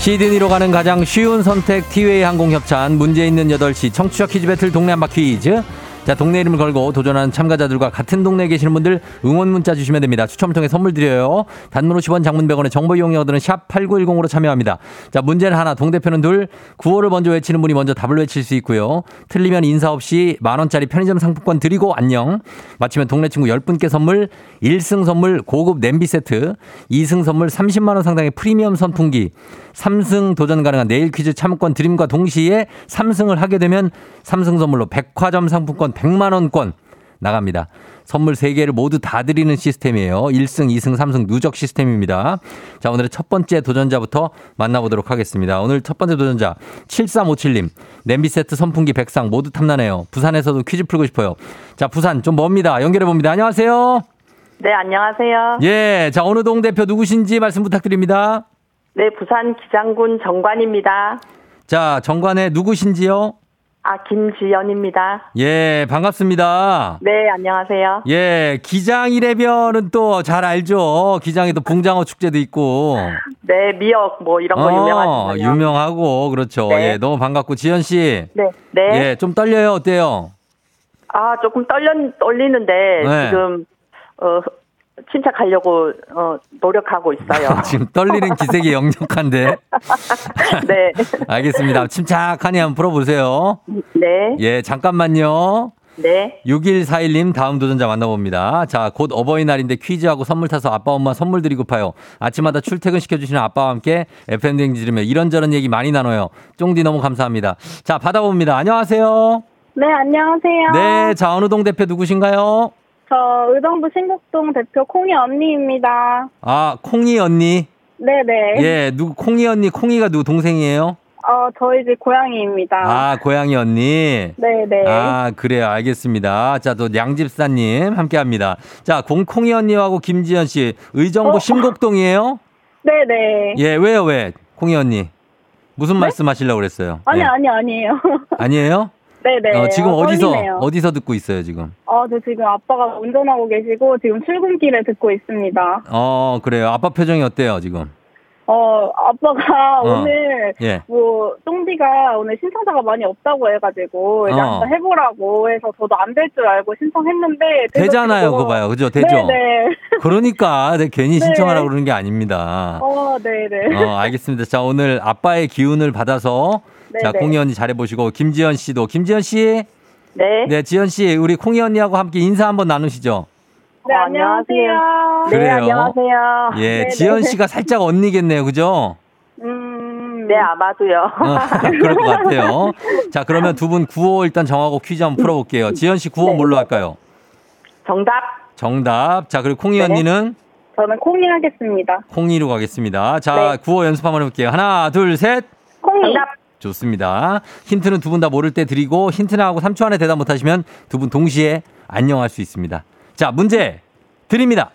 시드니로 가는 가장 쉬운 선택 티웨이 항공 협찬 문제 있는 8시 청취자 퀴즈 배틀 동네 한바 퀴즈 자 동네 이름을 걸고 도전하는 참가자들과 같은 동네에 계시는 분들 응원 문자 주시면 됩니다. 추첨을 통해 선물 드려요. 단문 50원 장문 100원의 정보 이용료들은 샵 8910으로 참여합니다. 자 문제는 하나 동대표는 둘 구호를 먼저 외치는 분이 먼저 답을 외칠 수 있고요. 틀리면 인사 없이 만원짜리 편의점 상품권 드리고 안녕. 마치면 동네 친구 10분께 선물 1승 선물 고급 냄비 세트 2승 선물 30만원 상당의 프리미엄 선풍기 3승 도전 가능한 내일 퀴즈 참여권 드림과 동시에 3승을 하게 되면 3승 선물로 백화점 상품권 100만원권 나갑니다. 선물 3개를 모두 다 드리는 시스템이에요. 1승, 2승, 3승 누적 시스템입니다. 자, 오늘의 첫 번째 도전자부터 만나보도록 하겠습니다. 오늘 첫 번째 도전자 7357님. 냄비 세트 선풍기 백상 모두 탐나네요. 부산에서도 퀴즈 풀고 싶어요. 자, 부산 좀 멉니다. 연결해 봅니다. 안녕하세요. 네, 안녕하세요. 예, 자, 어느 동 대표 누구신지 말씀 부탁드립니다. 네, 부산 기장군 정관입니다. 자, 정관에 누구신지요? 아, 김지연입니다. 예, 반갑습니다. 네, 안녕하세요. 예, 기장이래면은 또 잘 알죠. 기장에 또 붕장어 축제도 있고. 네, 미역 뭐 이런 거 어, 유명하시잖아요. 유명하고 그렇죠. 네. 예, 너무 반갑고 지연 씨. 네, 네. 예, 좀 떨려요. 어때요? 아, 조금 떨려 떨리는데 네. 지금 어 침착하려고 어 노력하고 있어요. 지금 떨리는 기색이 역력한데. 네. 알겠습니다. 침착하니 한번 풀어보세요. 네. 예, 잠깐만요. 네. 6141님 다음 도전자 만나봅니다. 자, 곧 어버이날인데 퀴즈하고 선물 타서 아빠 엄마 선물 드리고 파요. 아침마다 출퇴근 시켜주시는 아빠와 함께 FM 댕지 들으며 이런저런 얘기 많이 나눠요. 쫑디 너무 감사합니다. 자, 받아봅니다. 안녕하세요. 네, 안녕하세요. 네, 자, 어느 동 대표 누구신가요? 저 의정부 신곡동 대표 콩이 언니입니다. 아, 콩이 언니. 네, 네. 예, 누구, 콩이 언니, 콩이가 누구 동생이에요? 어, 저희 집 고양이입니다. 아, 고양이 언니. 네, 네. 아, 그래요. 알겠습니다. 자, 또 양집사님 함께 합니다. 자, 공콩이 언니하고 김지연 씨, 의정부 어? 신곡동이에요? 네, 네. 예, 왜요, 왜? 콩이 언니. 무슨 말씀 하시려고 그랬어요? 아니, 예. 아니, 아니에요. 아니에요? 네, 네. 어, 지금 어, 어디서, 떨리네요. 어디서 듣고 있어요, 지금? 어, 저 지금 아빠가 운전하고 계시고 지금 출근길에 듣고 있습니다. 어, 그래요. 아빠 표정이 어때요, 지금? 어, 아빠가 어. 오늘 예. 뭐 쫑디가 오늘 신청자가 많이 없다고 해가지고 이제 어. 한번 해보라고 해서 저도 안 될 줄 알고 신청했는데 되잖아요, 그거 봐요. 그죠? 되죠? 네네. 그러니까 네, 괜히 네. 신청하라고 그러는 게 아닙니다. 어, 네네. 어, 알겠습니다. 자, 오늘 아빠의 기운을 받아서 자. 콩이 언니 잘해보시고, 김지연 씨도. 김지연 씨. 네. 네, 지연 씨, 우리 콩이 언니하고 함께 인사 한번 나누시죠. 네, 안녕하세요. 그래요? 네, 안녕하세요. 예, 네네. 지연 씨가 살짝 언니겠네요. 그죠? 음, 네, 아마도요. 어, 그럴 것 같아요. 자, 그러면 두 분 구호 일단 정하고 퀴즈 한번 풀어볼게요. 지연 씨 구호 네. 뭘로 할까요? 정답. 정답. 자, 그리고 콩이 네. 언니는 저는 콩이 하겠습니다. 콩이로 가겠습니다. 자, 네. 구호 연습 한번 해볼게요. 하나, 둘, 셋. 콩이. 정답. 좋습니다. 힌트는 두 분 다 모를 때 드리고 힌트 나하고 3초 안에 대답 못하시면 두 분 동시에 안녕할 수 있습니다. 자, 문제 드립니다.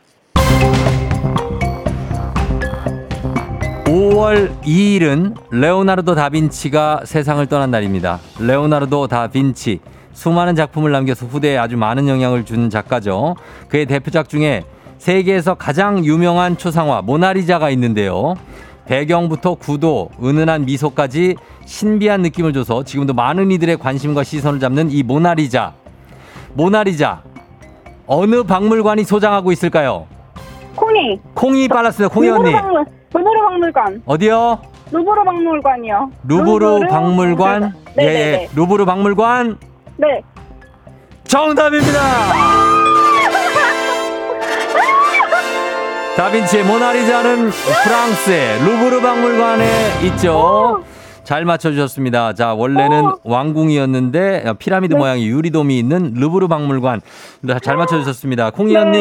5월 2일은 레오나르도 다빈치가 세상을 떠난 날입니다. 레오나르도 다빈치 수많은 작품을 남겨서 후대에 아주 많은 영향을 준 작가죠. 그의 대표작 중에 세계에서 가장 유명한 초상화 모나리자가 있는데요. 배경부터 구도, 은은한 미소까지 신비한 느낌을 줘서 지금도 많은 이들의 관심과 시선을 잡는 이 모나리자. 모나리자. 어느 박물관이 소장하고 있을까요? 콩이. 콩이 빨랐어요, 콩이 언니. 박물, 루브르 박물관. 어디요? 루브르 박물관이요. 루브르 박물관. 네, 예, 네, 예. 네. 루브르 박물관. 네. 정답입니다. 다빈치의 모나리자는 프랑스의 루브르 박물관에 있죠. 잘 맞춰주셨습니다. 자, 원래는 어. 왕궁이었는데 피라미드 네. 모양의 유리돔이 있는 루브르 박물관. 잘 맞춰주셨습니다. 콩이 네. 언니,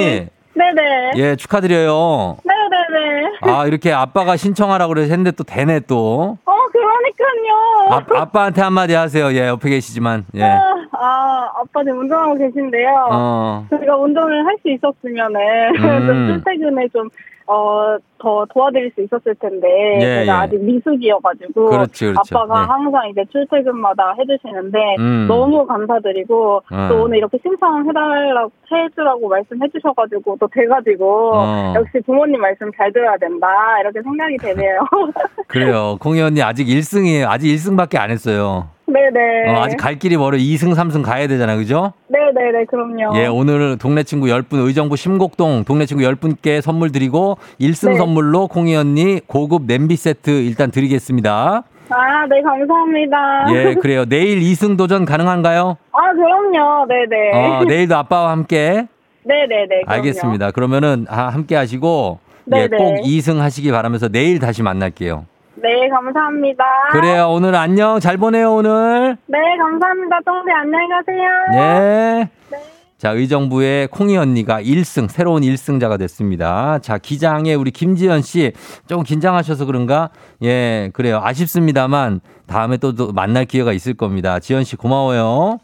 네네. 예, 축하드려요. 네네네. 아, 이렇게 아빠가 신청하라고 그래서 했는데 또 되네 또. 어, 그러니까요. 아, 아빠한테 한마디 하세요. 예, 옆에 계시지만. 예. 아, 아, 아빠 지금 운전하고 계신데요. 어. 제가 운전을 할 수 있었으면은 음. 좀 출퇴근에 좀 어, 더 도와드릴 수 있었을 텐데 예, 제가 예. 아직 미숙이어가지고 그렇지, 그렇죠. 아빠가 예. 항상 이제 출퇴근마다 해주시는데 음. 너무 감사드리고 어. 또 오늘 이렇게 신청해달라고 해주라고 말씀해주셔가지고 또 돼가지고 어. 역시 부모님 말씀 잘 들어야 된다 이렇게 생각이 되네요. 그래요. 공희 언니 아직 1승이에요. 아직 1승밖에 안 했어요. 네네. 어, 아직 갈 길이 멀어. 2승, 3승 가야 되잖아. 그죠? 네네네 그럼요. 예, 오늘 동네 친구 10분, 의정부 심곡동 동네 친구 10분께 선물 드리고 1승 네. 선물로 공희 언니 고급 냄비 세트 일단 드리겠습니다. 아, 네, 감사합니다. 예, 그래요. 내일 2승 도전 가능한가요? 아, 그럼요. 네네. 어, 내일도 아빠와 함께. 네네네. 그럼요. 알겠습니다. 그러면은 아, 함께 하시고 예, 네네. 꼭 2승 하시기 바라면서 내일 다시 만날게요. 네, 감사합니다. 그래요. 오늘 안녕. 잘 보내요, 오늘. 네, 감사합니다. 쫑대 안녕히 가세요. 네. 네. 자, 의정부의 콩이 언니가 1승, 새로운 1승자가 됐습니다. 자, 기장의 우리 김지연 씨, 조금 긴장하셔서 그런가? 예, 그래요. 아쉽습니다만, 다음에 또, 또 만날 기회가 있을 겁니다. 지연 씨 고마워요.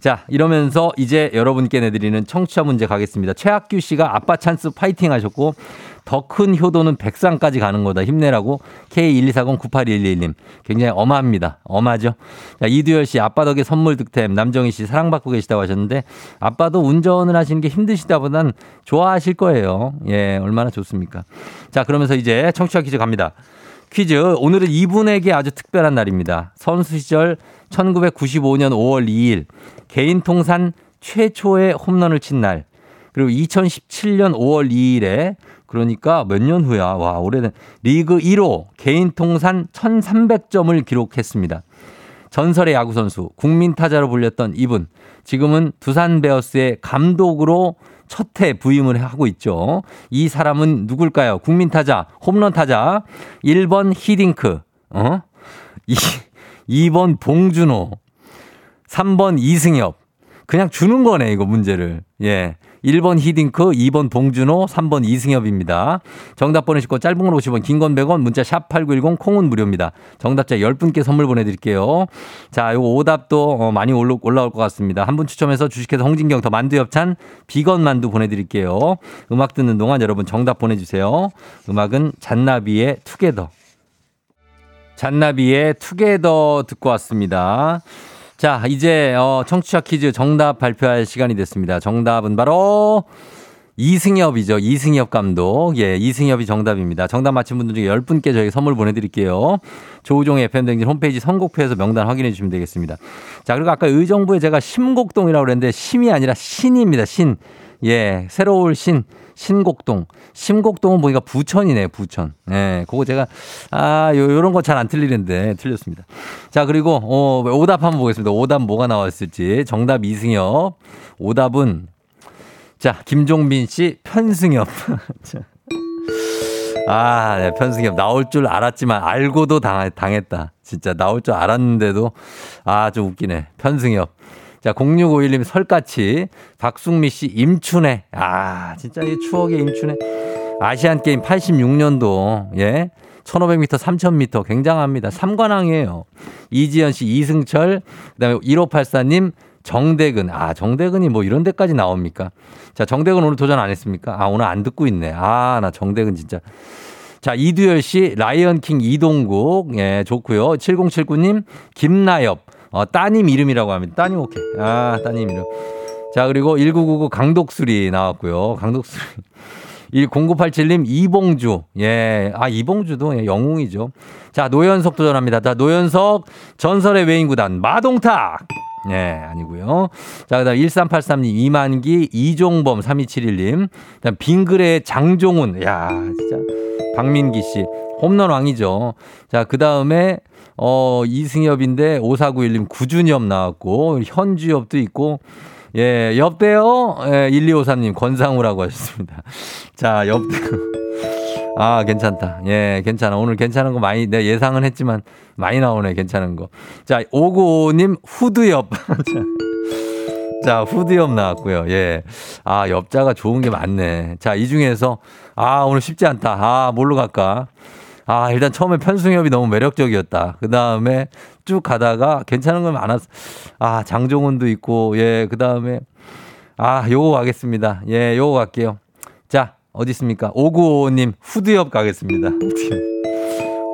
자, 이러면서 이제 여러분께 내드리는 청취자 문제 가겠습니다. 최학규 씨가 아빠 찬스 파이팅 하셨고, 더 큰 효도는 백상까지 가는 거다. 힘내라고. K124098111님. 굉장히 엄합니다. 엄하죠? 자, 이두열 씨, 아빠 덕에 선물 득템. 남정희 씨, 사랑받고 계시다고 하셨는데, 아빠도 운전을 하시는 게 힘드시다 보단 좋아하실 거예요. 예, 얼마나 좋습니까? 자, 그러면서 이제 청취자 퀴즈 갑니다. 퀴즈. 오늘은 이분에게 아주 특별한 날입니다. 선수 시절 1995년 5월 2일 개인 통산 최초의 홈런을 친 날. 그리고 2017년 5월 2일에 그러니까 몇 년 후야. 와, 올해는 리그 1호 개인 통산 1300점을 기록했습니다. 전설의 야구 선수, 국민 타자로 불렸던 이분. 지금은 두산 베어스의 감독으로 첫 해 부임을 하고 있죠. 이 사람은 누굴까요? 국민 타자, 홈런 타자. 1번 히딩크, 어? 2, 2번 봉준호, 3번 이승엽. 그냥 주는 거네, 이거 문제를. 예. 1번 히딩크, 2번 봉준호, 3번 이승엽입니다. 정답 보내시고 짧은 걸 50원, 긴 건 100원, 문자 샵 8910, 콩은 무료입니다. 정답자 10분께 선물 보내드릴게요. 자, 요거 오답도 어, 많이 올라, 올라올 것 같습니다. 한 분 추첨해서 주식회사 홍진경 더 만두 엽찬 비건 만두 보내드릴게요. 음악 듣는 동안 여러분 정답 보내주세요. 음악은 잔나비의 투게더. 잔나비의 투게더 듣고 왔습니다. 자, 이제 어, 청취자 퀴즈 정답 발표할 시간이 됐습니다. 정답은 바로 이승엽이죠. 이승엽 감독. 예, 이승엽이 정답입니다. 정답 맞힌 분들 중에 10분께 저희 선물 보내드릴게요. 조우종의 FM댕진 홈페이지 선곡표에서 명단 확인해 주시면 되겠습니다. 자, 그리고 아까 의정부에 제가 심곡동이라고 그랬는데 심이 아니라 신입니다. 신. 예, 새로 울 신. 신곡동. 심곡동은 보니까 부천이네, 부천. 예, 그거 제가, 아, 요, 요런 거 잘 안 틀리는데, 틀렸습니다. 자, 그리고, 어, 오답 한번 보겠습니다. 오답 뭐가 나왔을지. 정답 이승엽. 오답은, 자, 김종빈 씨, 편승엽. 자. 아, 네, 편승엽. 나올 줄 알았지만, 알고도 당, 당했다. 진짜 나올 줄 알았는데도, 아, 좀 웃기네. 편승엽. 자, 0651님 설까치, 박숙미 씨 임춘애. 아, 진짜 이 추억의 임춘애. 아시안 게임 86년도, 예. 1500m, 3000m 굉장합니다. 삼관왕이에요. 이지연 씨, 이승철, 그다음에 1584님, 정대근. 아, 정대근이 뭐 이런 데까지 나옵니까? 자, 정대근 오늘 도전 안 했습니까? 아, 오늘 안 듣고 있네. 아, 나 정대근 진짜. 자, 이두열 씨, 라이언 킹 이동국. 예, 좋고요. 7079님, 김나엽. 어, 따님 이름이라고 합니다. 따님 오케이. 아, 따님 이름. 자, 그리고 1999 강독수리 나왔고요. 강독수리. 0987님 이봉주. 예. 아, 이봉주도 예, 영웅이죠. 자, 노현석 도전합니다. 자, 노현석 전설의 외인구단 마동탁. 예, 아니고요. 자, 그다음 1383님 이만기 이종범 3271님. 그다음 빙그레의 장종훈. 야, 진짜 박민기 씨. 홈런 왕이죠. 자, 그다음에 어, 이승엽인데 5491님 구준엽 나왔고 현주엽도 있고 예, 옆대요. 예, 1253님 권상우라고 하셨습니다. 자, 옆대요. 아, 괜찮다. 예, 괜찮아. 오늘 괜찮은 거 많이, 내 예상은 했지만 많이 나오네. 괜찮은 거. 자, 595님 후드옆. 자, 후드옆 나왔고요. 예. 아, 옆자가 좋은 게 많네. 자, 이 중에서 아, 오늘 쉽지 않다. 아, 뭘로 갈까? 아, 일단 처음에 편승엽이 너무 매력적이었다. 그 다음에 쭉 가다가 괜찮은 건 많았어. 아, 장종훈도 있고, 예, 그 다음에, 아, 요거 가겠습니다. 예, 요거 갈게요. 자, 어디 있습니까? 5955님, 후드엽 가겠습니다.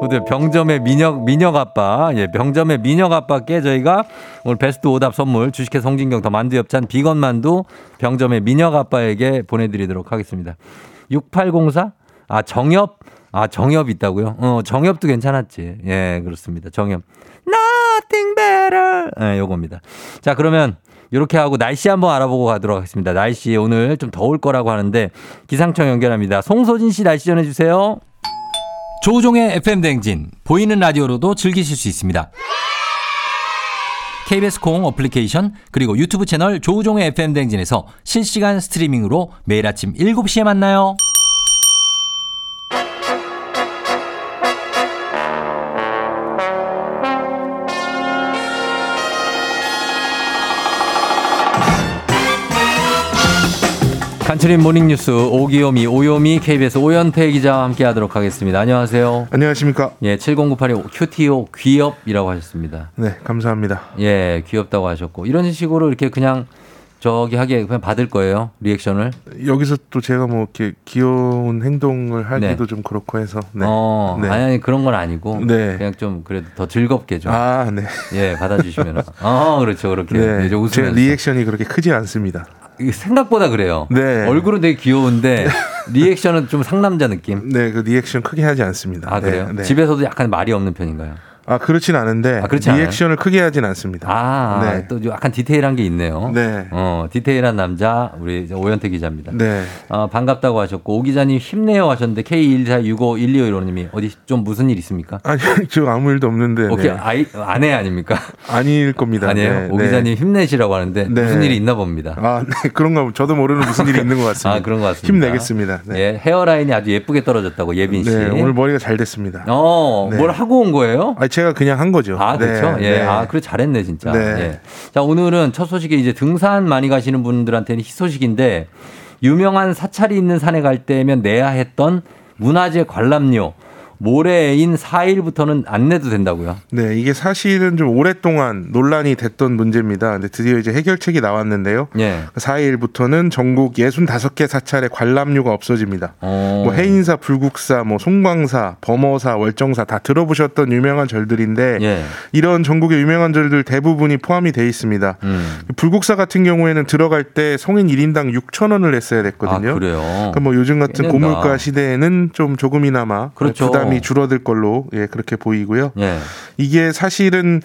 후드 병점의 민혁 민혁 아빠 예 병점의 민혁 아빠께 저희가 오늘 베스트 오답 선물 주식회 송진경 더 만두 엽찬 비건 만두 병점의 민혁 아빠에게 보내드리도록 하겠습니다. 6804 아 정엽 아 정엽 있다고요? 어 정엽도 괜찮았지. 예 그렇습니다. 정엽 Nothing better 예 요겁니다. 자 그러면 이렇게 하고 날씨 한번 알아보고 가도록 하겠습니다. 날씨 오늘 좀 더울 거라고 하는데 기상청 연결합니다. 송소진 씨 날씨 전해주세요. 조우종의 FM 댕진 보이는 라디오로도 즐기실 수 있습니다. KBS 콩 어플리케이션 그리고 유튜브 채널 조우종의 FM 댕진에서 실시간 스트리밍으로 매일 아침 7시에 만나요. 간추린 모닝뉴스 오기요미 오요미 KBS 오연태 기자와 함께하도록 하겠습니다. 안녕하세요. 안녕하십니까? 예, 7098이 QTO 귀엽이라고 하셨습니다. 네, 감사합니다. 예, 귀엽다고 하셨고 이런 식으로 이렇게 그냥 저기 하게 그냥 받을 거예요 리액션을. 여기서 또 제가 뭐 이렇게 귀여운 행동을 하기도 네. 좀 그렇고 해서. 네. 어, 네. 아니, 아니 그런 건 아니고 네. 그냥 좀 그래도 더 즐겁게 좀 아, 네. 예, 받아주시면. 어, 그렇죠. 그렇게. 네. 이제 제 웃으면서. 리액션이 그렇게 크지 않습니다. 생각보다 그래요. 네. 얼굴은 되게 귀여운데 리액션은 좀 상남자 느낌. 네, 그 리액션 크게 하지 않습니다. 아, 그래요? 네, 네. 집에서도 약간 말이 없는 편인가요? 아, 그렇진 않은데 아, 그렇지? 리액션을 크게 하진 않습니다. 아, 네. 또 약간 디테일한 게 있네요. 네. 어, 디테일한 남자, 우리 오현태 기자입니다. 네. 어, 반갑다고 하셨고, 오 기자님 힘내요 하셨는데, K124651251호님이 어디 좀 무슨 일 있습니까? 아니, 저 아무 일도 없는데. 오케이, 네. 아이, 아내 아닙니까? 아닐 겁니다. 아니에요? 네, 오 네. 기자님 힘내시라고 하는데, 네. 무슨 일이 있나 봅니다. 아, 네. 그런가 보 저도 모르는 무슨 일이 있는 것 같습니다. 아, 그런 것 같습니다. 힘내겠습니다. 네. 예, 헤어라인이 아주 예쁘게 떨어졌다고, 예빈 씨. 네, 오늘 머리가 잘 됐습니다. 어, 네. 뭘 하고 온 거예요? 아, 제가 그냥 한 거죠. 아, 그렇죠. 네, 예. 네. 아, 그래 잘했네, 진짜. 네. 예. 자, 오늘은 첫 소식이 이제 등산 많이 가시는 분들한테는 희소식인데 유명한 사찰이 있는 산에 갈 때면 내야 했던 문화재 관람료 모레인 4일부터는 안 내도 된다고요. 네, 이게 사실은 좀 오랫동안 논란이 됐던 문제입니다. 근데 드디어 이제 해결책이 나왔는데요. 예. 4일부터는 전국 65개 사찰의 관람료가 없어집니다. 어. 뭐 해인사, 불국사, 뭐 송광사, 범어사, 월정사 다 들어보셨던 유명한 절들인데 예. 이런 전국의 유명한 절들 대부분이 포함이 돼 있습니다. 음. 불국사 같은 경우에는 들어갈 때 성인 1인당 6천 원을 냈어야 됐거든요. 아, 그래요. 그러니까 뭐 요즘 같은 낸다. 고물가 시대에는 좀 조금이나마 그렇죠. 부담 이 줄어들 걸로 예 그렇게 보이고요. 예. 이게 사실은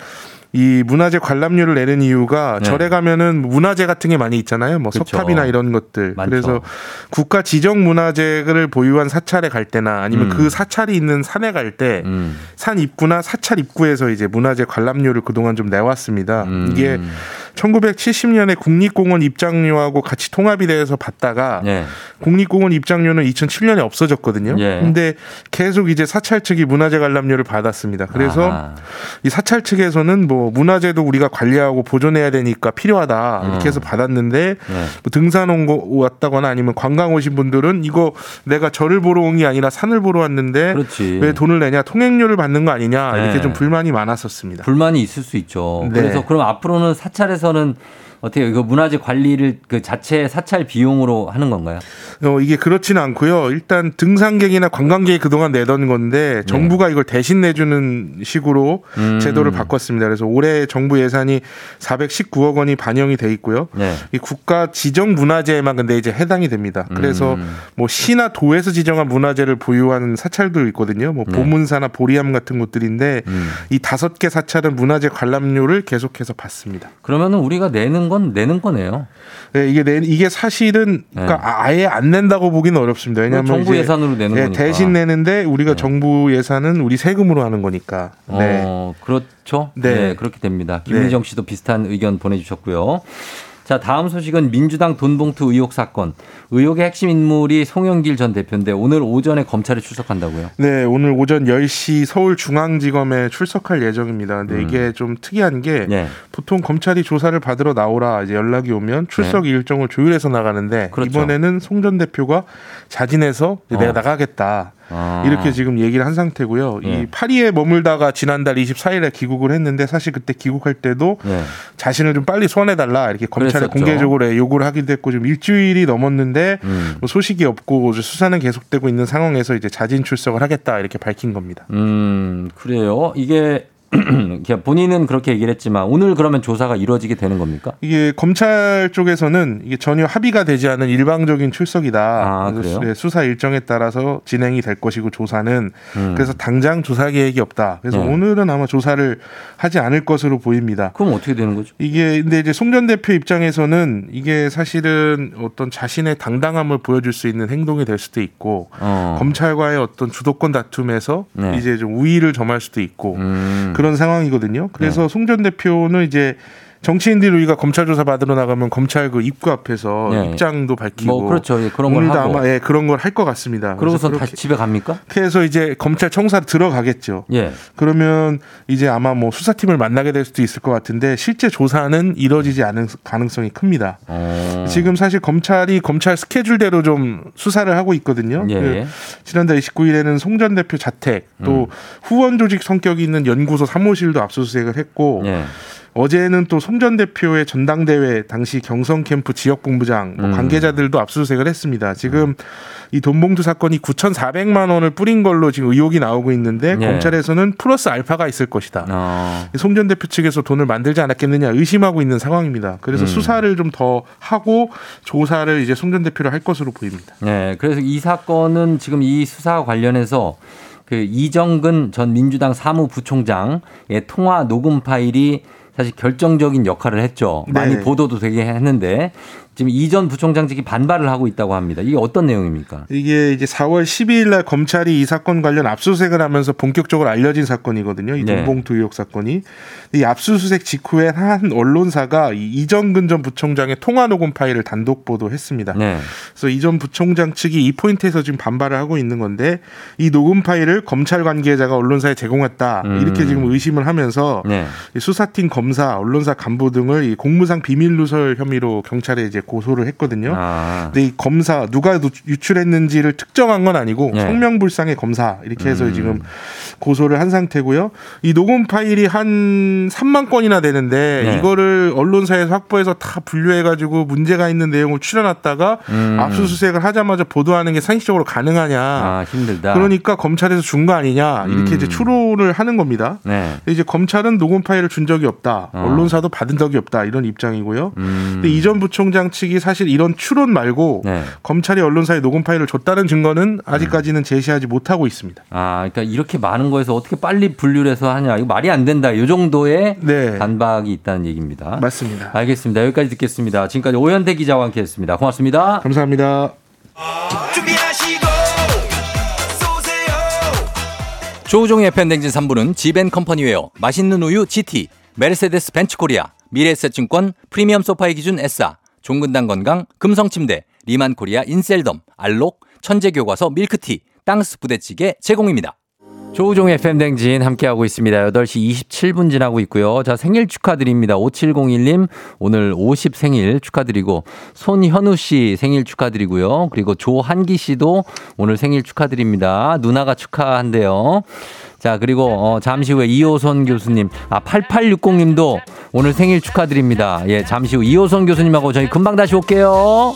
이 문화재 관람료를 내는 이유가 네. 절에 가면은 문화재 같은 게 많이 있잖아요. 뭐 그쵸. 석탑이나 이런 것들. 많죠. 그래서 국가 지정 문화재를 보유한 사찰에 갈 때나 아니면 음. 그 사찰이 있는 산에 갈 때산 음. 입구나 사찰 입구에서 이제 문화재 관람료를 그동안 좀 내왔습니다. 음. 이게 1970년에 국립공원 입장료하고 같이 통합이 돼서 받다가 예. 국립공원 입장료는 2007년에 없어졌거든요. 예. 근데 계속 이제 사찰 측이 문화재 관람료를 받았습니다. 그래서 아하. 이 사찰 측에서는 뭐 문화재도 우리가 관리하고 보존해야 되니까 필요하다 이렇게 해서 받았는데 예. 뭐 등산 온 거 왔다거나 아니면 관광 오신 분들은 이거 내가 절을 보러 온 게 아니라 산을 보러 왔는데 그렇지. 왜 돈을 내냐 통행료를 받는 거 아니냐 이렇게 네. 좀 불만이 많았었습니다. 불만이 있을 수 있죠. 네. 그래서 그럼 앞으로는 사찰에서 는 어떻게 이거 문화재 관리를 그 자체 사찰 비용으로 하는 건가요? 어, 이게 그렇지는 않고요. 일단 등산객이나 관광객이 그동안 내던 건데 정부가 이걸 대신 내주는 식으로 네. 음. 제도를 바꿨습니다. 그래서 올해 정부 예산이 419억 원이 반영이 돼 있고요. 네. 이 국가 지정 문화재에만 근데 이제 해당이 됩니다. 그래서 음. 뭐 시나 도에서 지정한 문화재를 보유하는 사찰도 있거든요. 뭐 네. 보문사나 보리암 같은 곳들인데 음. 이 다섯 개 사찰은 문화재 관람료를 계속해서 받습니다. 그러면은 우리가 내는 건 내는 거네요. 네, 이게 내, 이게 사실은 그러니까 아예 안 낸다고 보기는 어렵습니다. 왜냐하면 네. 정부 예산으로 내는 예, 거니까. 대신 내는데 우리가 정부 예산은 우리 세금으로 하는 거니까. 네. 어, 그렇죠. 네. 네. 그렇게 됩니다. 김민정 씨도 비슷한 의견 보내주셨고요. 자, 다음 소식은 민주당 돈봉투 의혹 사건. 의혹의 핵심 인물이 송영길 전 대표인데 오늘 오전에 검찰에 출석한다고요. 네, 오늘 오전 10시 서울중앙지검에 출석할 예정입니다. 근데 이게 좀 특이한 게 음. 네. 보통 검찰이 조사를 받으러 나오라 이제 연락이 오면 출석 일정을 조율해서 나가는데 네. 그렇죠. 이번에는 송 전 대표가 자진해서 어. 내가 나가겠다. 아. 이렇게 지금 얘기를 한 상태고요. 예. 이 파리에 머물다가 지난달 24일에 귀국을 했는데 사실 그때 귀국할 때도 네. 자신을 좀 빨리 소환해달라 이렇게 검찰에 그랬었죠. 공개적으로 요구를 하기도 했고 지금 일주일이 넘었는데 음. 뭐 소식이 없고 수사는 계속되고 있는 상황에서 이제 자진 출석을 하겠다 이렇게 밝힌 겁니다. 음, 그래요. 이게 본인은 그렇게 얘기를 했지만 오늘 그러면 조사가 이루어지게 되는 겁니까? 이게 검찰 쪽에서는 이게 전혀 합의가 되지 않은 일방적인 출석이다. 아, 그래요? 수- 수사 일정에 따라서 진행이 될 것이고 조사는 음. 그래서 당장 조사 계획이 없다. 그래서 네. 오늘은 아마 조사를 하지 않을 것으로 보입니다. 그럼 어떻게 되는 거죠? 이게 근데 이제 송전 대표 입장에서는 이게 사실은 어떤 자신의 당당함을 보여줄 수 있는 행동이 될 수도 있고 어. 검찰과의 어떤 주도권 다툼에서 네. 이제 좀 우위를 점할 수도 있고 음. 그런 상황이거든요. 그래서 네. 송전 대표는 이제 정치인들이 우리가 검찰 조사 받으러 나가면 검찰 그 입구 앞에서 네. 입장도 밝히고 뭐 그렇죠. 예, 그런 걸 오늘도 하고. 아마 예, 그런 걸 할 것 같습니다. 그러고서 그래서 다시 집에 갑니까? 해서 이제 검찰 청사를 들어가겠죠. 예. 그러면 이제 아마 뭐 수사팀을 만나게 될 수도 있을 것 같은데 실제 조사는 이뤄지지 않은 가능성이 큽니다. 어. 지금 사실 검찰이 검찰 스케줄대로 좀 수사를 하고 있거든요. 예. 그 지난달 29일에는 송 전 대표 자택 음. 또 후원 조직 성격이 있는 연구소 사무실도 압수수색을 했고 예. 어제는 또송전 대표의 전당대회 당시 경성 캠프 지역 본부장 뭐 음. 관계자들도 압수수색을 했습니다. 지금 이 돈봉투 사건이 9,400만 원을 뿌린 걸로 지금 의혹이 나오고 있는데 예. 검찰에서는 플러스 알파가 있을 것이다. 어. 송전 대표 측에서 돈을 만들지 않았겠느냐 의심하고 있는 상황입니다. 그래서 음. 수사를 좀 더 하고 조사를 이제 송전 대표를 할 것으로 보입니다. 네, 그래서 이 사건은 지금 이 수사와 관련해서 그 이정근 전 민주당 사무부총장의 통화 녹음 파일이 사실 결정적인 역할을 했죠. 많이 네. 보도도 되게 했는데 지금 이전 부총장직이 반발을 하고 있다고 합니다. 이게 어떤 내용입니까? 이게 이제 4월 12일 날 검찰이 이 사건 관련 압수수색을 하면서 본격적으로 알려진 사건이거든요. 이 네. 돈봉투 의혹 사건이. 이 압수수색 직후에 한 언론사가 이 이정근 전 부총장의 통화 녹음 파일을 단독 보도했습니다. 네. 그래서 이전 부총장 측이 이 포인트에서 지금 반발을 하고 있는 건데 이 녹음 파일을 검찰 관계자가 언론사에 제공했다. 음. 이렇게 지금 의심을 하면서 네. 이 수사팀 검사, 언론사 간부 등을 이 공무상 비밀 누설 혐의로 경찰에 이제 고소를 했거든요. 아. 근데 이 검사 누가 누- 유출했는지를 특정한 건 아니고 네. 성명불상의 검사 이렇게 해서 음. 지금 고소를 한 상태고요. 이 녹음 파일이 한 3만 건이나 되는데 네. 이거를 언론사에서 확보해서 다 분류해 가지고 문제가 있는 내용을 추려놨다가 음. 압수수색을 하자마자 보도하는 게 상식적으로 가능하냐. 아, 힘들다. 그러니까 검찰에서 준 거 아니냐 이렇게 음. 이제 추론을 하는 겁니다. 네. 이제 검찰은 녹음 파일을 준 적이 없다. 어. 언론사도 받은 적이 없다. 이런 입장이고요. 음. 근데 이전 부총장 측이 사실 이런 추론 말고 네. 검찰이 언론사에 녹음 파일을 줬다는 증거는 아직까지는 제시하지 못하고 있습니다. 아, 그러니까 이렇게 많은 거에서 어떻게 빨리 분류를 해서 하냐. 이거 말이 안 된다. 이 정도의 네. 반박이 있다는 얘기입니다. 맞습니다. 알겠습니다. 여기까지 듣겠습니다. 지금까지 오현태 기자와 함께 했습니다. 고맙습니다. 감사합니다. 조우종의 팬댕진 3부는 지벤컴퍼니웨어, 맛있는 우유 GT, 메르세데스 벤츠코리아, 미래에셋증권, 프리미엄 소파의 기준 에싸, 종근당 건강, 금성침대, 리만코리아 인셀덤, 알록, 천재교과서 밀크티, 땅스 부대찌개 제공입니다. 조우종의 FM대행진 함께하고 있습니다. 8시 27분 지나고 있고요. 자, 생일 축하드립니다. 5701님, 오늘 50 생일 축하드리고, 손현우 씨 생일 축하드리고요. 그리고 조한기 씨도 오늘 생일 축하드립니다. 누나가 축하한대요. 자, 그리고 어, 잠시 후에 이호선 교수님, 아, 8860님도 오늘 생일 축하드립니다. 예, 잠시 후 이호선 교수님하고 저희 금방 다시 올게요.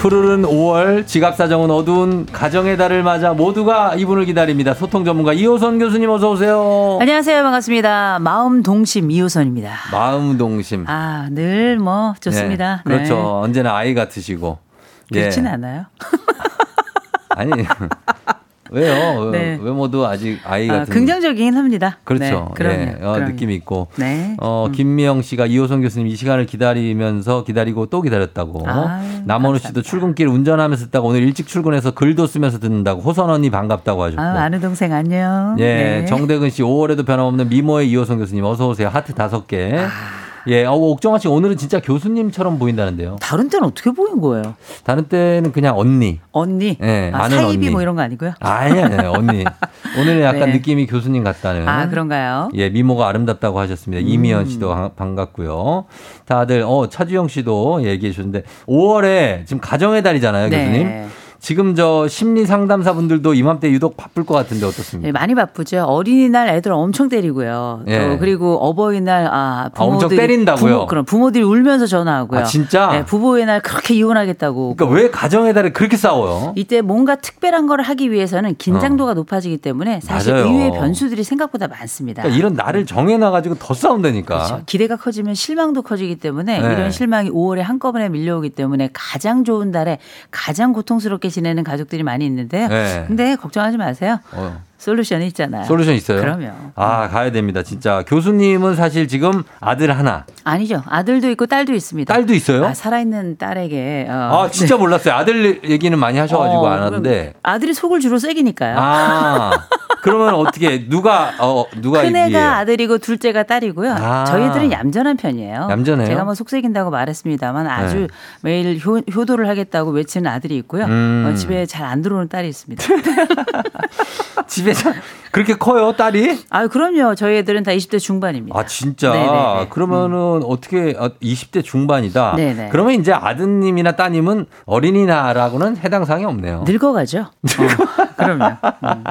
푸르른 5월 지갑 사정은 어두운 가정의 달을 맞아 모두가 이분을 기다립니다 소통 전문가 이호선 교수님 어서 오세요 안녕하세요. 반갑습니다. 마음 동심 이호선입니다. 마음 동심 아, 늘 뭐 좋습니다. 네, 그렇죠. 네. 언제나 아이 같으시고. 그렇진 예. 않아요. 아니 왜요? 네. 외모도 아직 아이 아, 같은. 긍정적이긴 합니다. 그렇죠. 네, 그럼요. 예, 어, 그럼요. 느낌이 있고. 네. 어, 김미영 씨가 이호선 교수님 이 시간을 기다리면서 기다리고 또 기다렸다고. 아유, 남원우 씨도. 출근길 운전하면서 듣다가 오늘 일찍 출근해서 글도 쓰면서 듣는다고. 호선 언니 반갑다고 하셨고. 아, 아는 동생 안녕. 예, 네. 정대근 씨 5월에도 변함없는 미모의 이호선 교수님 어서 오세요. 하트 다섯 개. 아. 예, 어, 옥정아 씨 오늘은 진짜 교수님처럼 보인다는데요. 다른 때는 어떻게 보인 거예요? 다른 때는 그냥 언니. 언니. 예, 아, 사이비 언니. 뭐 이런 거 아니고요? 아니, 아니, 언니. 오늘은 약간 네. 느낌이 교수님 같다는. 아, 그런가요? 예, 미모가 아름답다고 하셨습니다. 이미연 씨도 반- 반갑고요. 다들, 어, 차주영 씨도 얘기해 주셨는데, 5월에 지금 가정의 달이잖아요, 네. 교수님. 지금 저 심리 상담사 분들도 이맘때 유독 바쁠 것 같은데 어떻습니까? 네, 많이 바쁘죠. 어린이날 애들 엄청 때리고요. 예. 또 그리고 어버이날 아 아, 엄청 부모들이 때린다고요? 부모, 그럼 부모들이 울면서 전화하고요. 아, 진짜? 네, 부부의 날 그렇게 이혼하겠다고. 그러니까 왜 가정의 달에 그렇게 싸워요? 이때 뭔가 특별한 걸 하기 위해서는 긴장도가 높아지기 때문에 사실 어. 맞아요. 의외의 변수들이 생각보다 많습니다. 그러니까 이런 날을 정해놔가지고 더 싸운다니까. 그렇죠. 기대가 커지면 실망도 커지기 때문에 네. 이런 실망이 5월에 한꺼번에 밀려오기 때문에 가장 좋은 달에 가장 고통스럽게 지내는 가족들이 많이 있는데요. 네. 근데 걱정하지 마세요. 어, 솔루션이 있잖아요. 솔루션 있어요? 그럼요. 아, 가야 됩니다. 진짜. 교수님은 사실 지금 아들 하나, 아니죠. 아들도 있고 딸도 있습니다. 딸도 있어요? 아, 살아있는 딸에게. 어, 아, 진짜 네. 몰랐어요. 아들 얘기는 많이 하셔가지고 어, 안 하는데. 아들이 속을 주로 새기니까요. 아, 그러면 어떻게, 누가, 어, 누가 큰애가 이기예요? 아들이고 둘째가 딸이고요. 아. 저희들은 얌전한 편이에요. 얌전해요? 제가 뭐 속색인다고 말했습니다만 아주 네. 매일 효, 효도를 하겠다고 외치는 아들이 있고요. 음. 어, 집에 잘 안 들어오는 딸이 있습니다. 집에 잘, 그렇게 커요, 딸이? 아, 그럼요. 저희 애들은 다 20대 중반입니다. 아, 진짜? 네네네. 그러면은 어떻게, 어, 20대 중반이다? 네네. 그러면 이제 아드님이나 따님은 어린이날하고는 해당 사항이 없네요. 늙어가죠. 어, 그럼요. 음.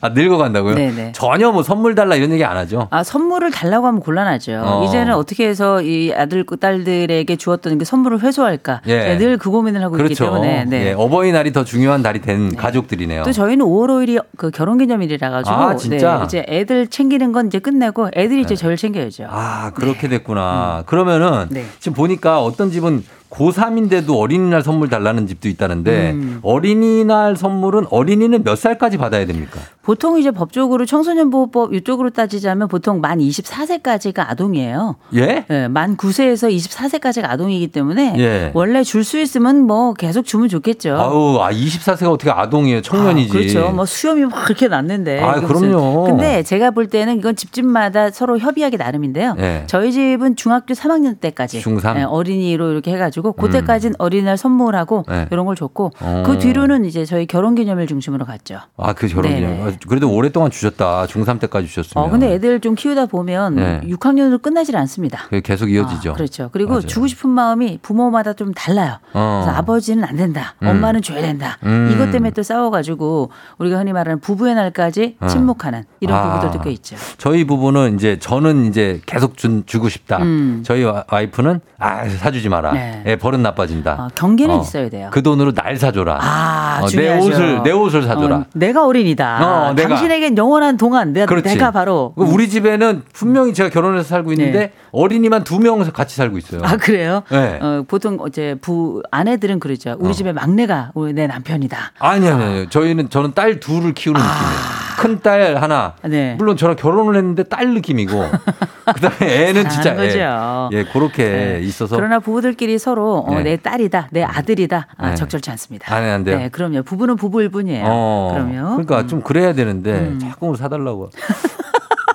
아, 늙어간다고요? 네네. 전혀 뭐 선물 달라 이런 얘기 안 하죠? 아, 선물을 달라고 하면 곤란하죠. 어. 이제는 어떻게 해서 이 아들, 딸들에게 주었던 그 선물을 회수할까. 예. 늘그 고민을 하고 있기 그렇죠. 때문에. 네. 예, 어버이날이 더 중요한 날이 된 가족들이네요. 또 저희는 5월 5일이 그 결혼 기념일이라 가지고 아, 진짜? 네, 이제 애들 챙기는 건 이제 끝내고 애들이 이제 저를 챙겨야죠. 아, 그렇게 됐구나. 그러면은 네. 지금 보니까 어떤 집은 고3인데도 어린이날 선물 달라는 집도 있다는데 음. 어린이날 선물은 어린이는 몇 살까지 받아야 됩니까? 보통 이제 법적으로 청소년보호법 이쪽으로 따지자면 보통 만 24세까지가 아동이에요. 예? 예, 만 9세에서 24세까지가 아동이기 때문에 예. 원래 줄 수 있으면 뭐 계속 주면 좋겠죠. 아우, 아, 24세가 어떻게 아동이에요? 청년이지. 아, 그렇죠. 뭐 수염이 막 그렇게 났는데. 아, 그럼요. 근데 제가 볼 때는 이건 집집마다 서로 협의하기 나름인데요. 예. 저희 집은 중학교 3학년 때까지 중3? 예, 어린이로 이렇게 해 가지고 그때까지는 어린이날 선물하고 예. 이런 걸 줬고 어. 그 뒤로는 이제 저희 결혼기념일 중심으로 갔죠. 아, 그 결혼 기념. 네네. 아, 그래도 오랫동안 주셨다. 중3 때까지 주셨으면. 어, 근데 애들 좀 키우다 보면 네. 6학년으로 끝나질 않습니다. 그게 계속 이어지죠. 아, 그렇죠. 그리고 맞아요. 주고 싶은 마음이 부모마다 좀 달라요. 어. 그래서 아버지는 안 된다. 음. 엄마는 줘야 된다. 음. 이것 때문에 또 싸워가지고 우리가 흔히 말하는 부부의 날까지 어. 침묵하는 이런 아. 부부들도 꽤 있죠. 저희 부부는 이제 저는 이제 계속 준, 주고 싶다. 음. 저희 와- 와이프는 아 사주지 마라. 네. 애 버릇 나빠진다. 어, 경계는 어. 있어야 돼요. 그 돈으로 날 사줘라. 아, 어, 내. 옷을 내 옷을 사줘라. 어, 내가 어린이다. 어, 내가. 당신에겐 영원한 동안 내가, 그렇지. 내가 바로. 그 우리 집에는 분명히 제가 결혼해서 살고 있는데 네. 어린이만 두 명 같이 살고 있어요. 아 그래요? 네. 어, 보통 이제 부 아내들은 그러죠. 우리 어. 집에 막내가 우리 내 남편이다. 아니 아니 아니. 저희는 저는 딸 둘을 키우는 느낌이에요. 큰 딸 하나. 아. 네. 물론 저랑 결혼을 했는데 딸 느낌이고 그다음에 애는 진짜 애. 거죠. 예, 그렇게 네. 있어서 그러나 부부들끼리 서로 어, 네. 내 딸이다, 내 아들이다 아, 네. 적절치 않습니다. 안 해, 안 돼요? 네, 그럼요. 부부는 부부일 뿐이에요. 어, 그럼요. 그러니까 음. 좀 그래야 되는데 음. 자꾸 사달라고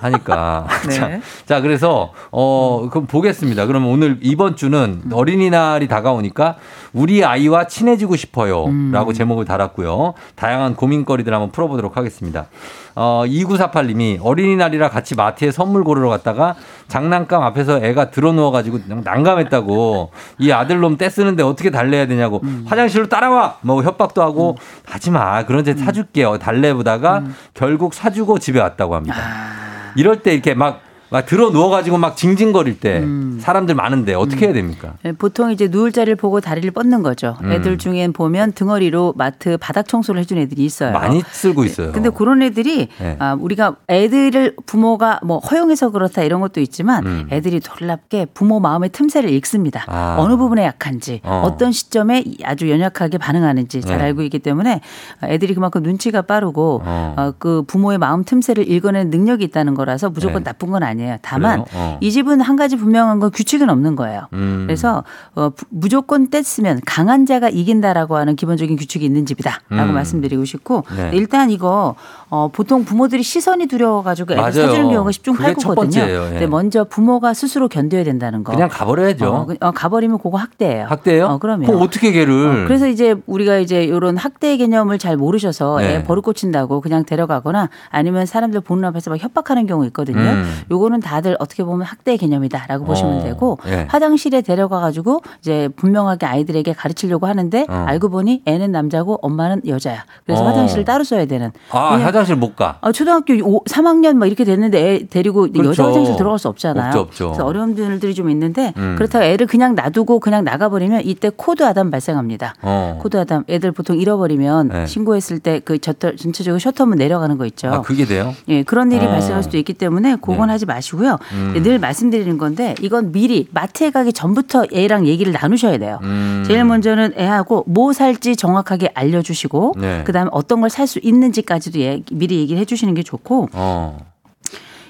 하니까. 네. 자, 자, 그래서 어 그럼 보겠습니다. 그러면 오늘 이번 주는 어린이날이 다가오니까 우리 아이와 친해지고 싶어요라고 제목을 달았고요. 다양한 고민거리들 한번 풀어보도록 하겠습니다. 어 2948님이 어린이날이라 같이 마트에 선물 고르러 갔다가 장난감 앞에서 애가 들어 누워가지고 난감했다고. 이 아들놈 떼쓰는데 어떻게 달래야 되냐고. 화장실로 따라와! 뭐 협박도 하고. 하지 마. 그런 데 사줄게요. 달래보다가 결국 사주고 집에 왔다고 합니다. 이럴 때 이렇게 막, 막 들어 누워가지고 막 징징거릴 때 사람들 많은데 어떻게 해야 됩니까? 네, 보통 이제 누울 자리를 보고 다리를 뻗는 거죠. 음. 애들 중엔 보면 등어리로 마트 바닥 청소를 해준 애들이 있어요. 많이 쓸고 있어요. 근데 그런 애들이 네. 아, 우리가 애들을 부모가 뭐 허용해서 그렇다 이런 것도 있지만 음. 애들이 놀랍게 부모 마음의 틈새를 읽습니다. 아. 어느 부분에 약한지 어. 어. 떤 시점에 아주 연약하게 반응하는지 잘 네. 알고 있기 때문에 애들이 그만큼 눈치가 빠르고 어. 어, 그 부모의 마음 틈새를 읽어내는 능력이 있다는 거라서 무조건 네. 나쁜 건 아니에요. 다만 그래요? 어. 이 집은 한 가지 분명한 건 규칙은 없는 거예요. 음. 그래서 어, 부- 무조건 뗐으면 강한 자가 이긴다라고 하는 기본적인 규칙이 있는 집이다라고 음. 말씀드리고 싶고 네. 일단 이거 어, 보통 부모들이 시선이 두려워가지고 애를. 사주는 경우가 10중 그게 첫 8구거든요. 번째예요. 예. 근데 먼저 부모가 스스로 견뎌야 된다는 거. 그냥 가버려야죠. 어, 그- 어, 가버리면 그거 학대예요. 학대예요? 어, 그럼요. 그럼 어떻게 걔를? 어, 그래서 이제 우리가 이제 이런 학대 개념을 잘 모르셔서 네. 애 버릇 고친다고 그냥 데려가거나 아니면 사람들 보는 앞에서 막 협박하는 경우 있거든요. 음. 요거 는 다들 어떻게 보면 학대 개념이다라고 보시면 어, 되고 예. 화장실에 데려가 가지고 이제 분명하게 아이들에게 가르치려고 하는데 어. 알고 보니 애는 남자고 엄마는 여자야. 그래서 어. 화장실을 따로 써야 되는. 아, 화장실 못 가. 아, 초등학교 5, 3학년 막 이렇게 됐는데 애 데리고 그렇죠. 여자 화장실 들어갈 수 없잖아요. 없죠, 없죠. 그래서 어려움들이 좀 있는데 음. 그렇다고 애를 그냥 놔두고 그냥 나가버리면 이때 코드 아담 발생합니다. 어. 코드 아담 애들 보통 잃어버리면 네. 신고했을 때 그 전체적으로 셔터문 내려가는 거 있죠. 아, 그게 돼요? 예, 그런 일이 어. 발생할 수도 있기 때문에 그건 네. 하지 마 시고요. 음. 늘 말씀드리는 건데 이건 미리 마트에 가기 전부터 애랑 얘기를 나누셔야 돼요. 음. 제일 먼저는 애하고 뭐 살지 정확하게 알려주시고 네. 그다음에 어떤 걸 살 수 있는지까지도 예- 미리 얘기를 해주시는 게 좋고 어.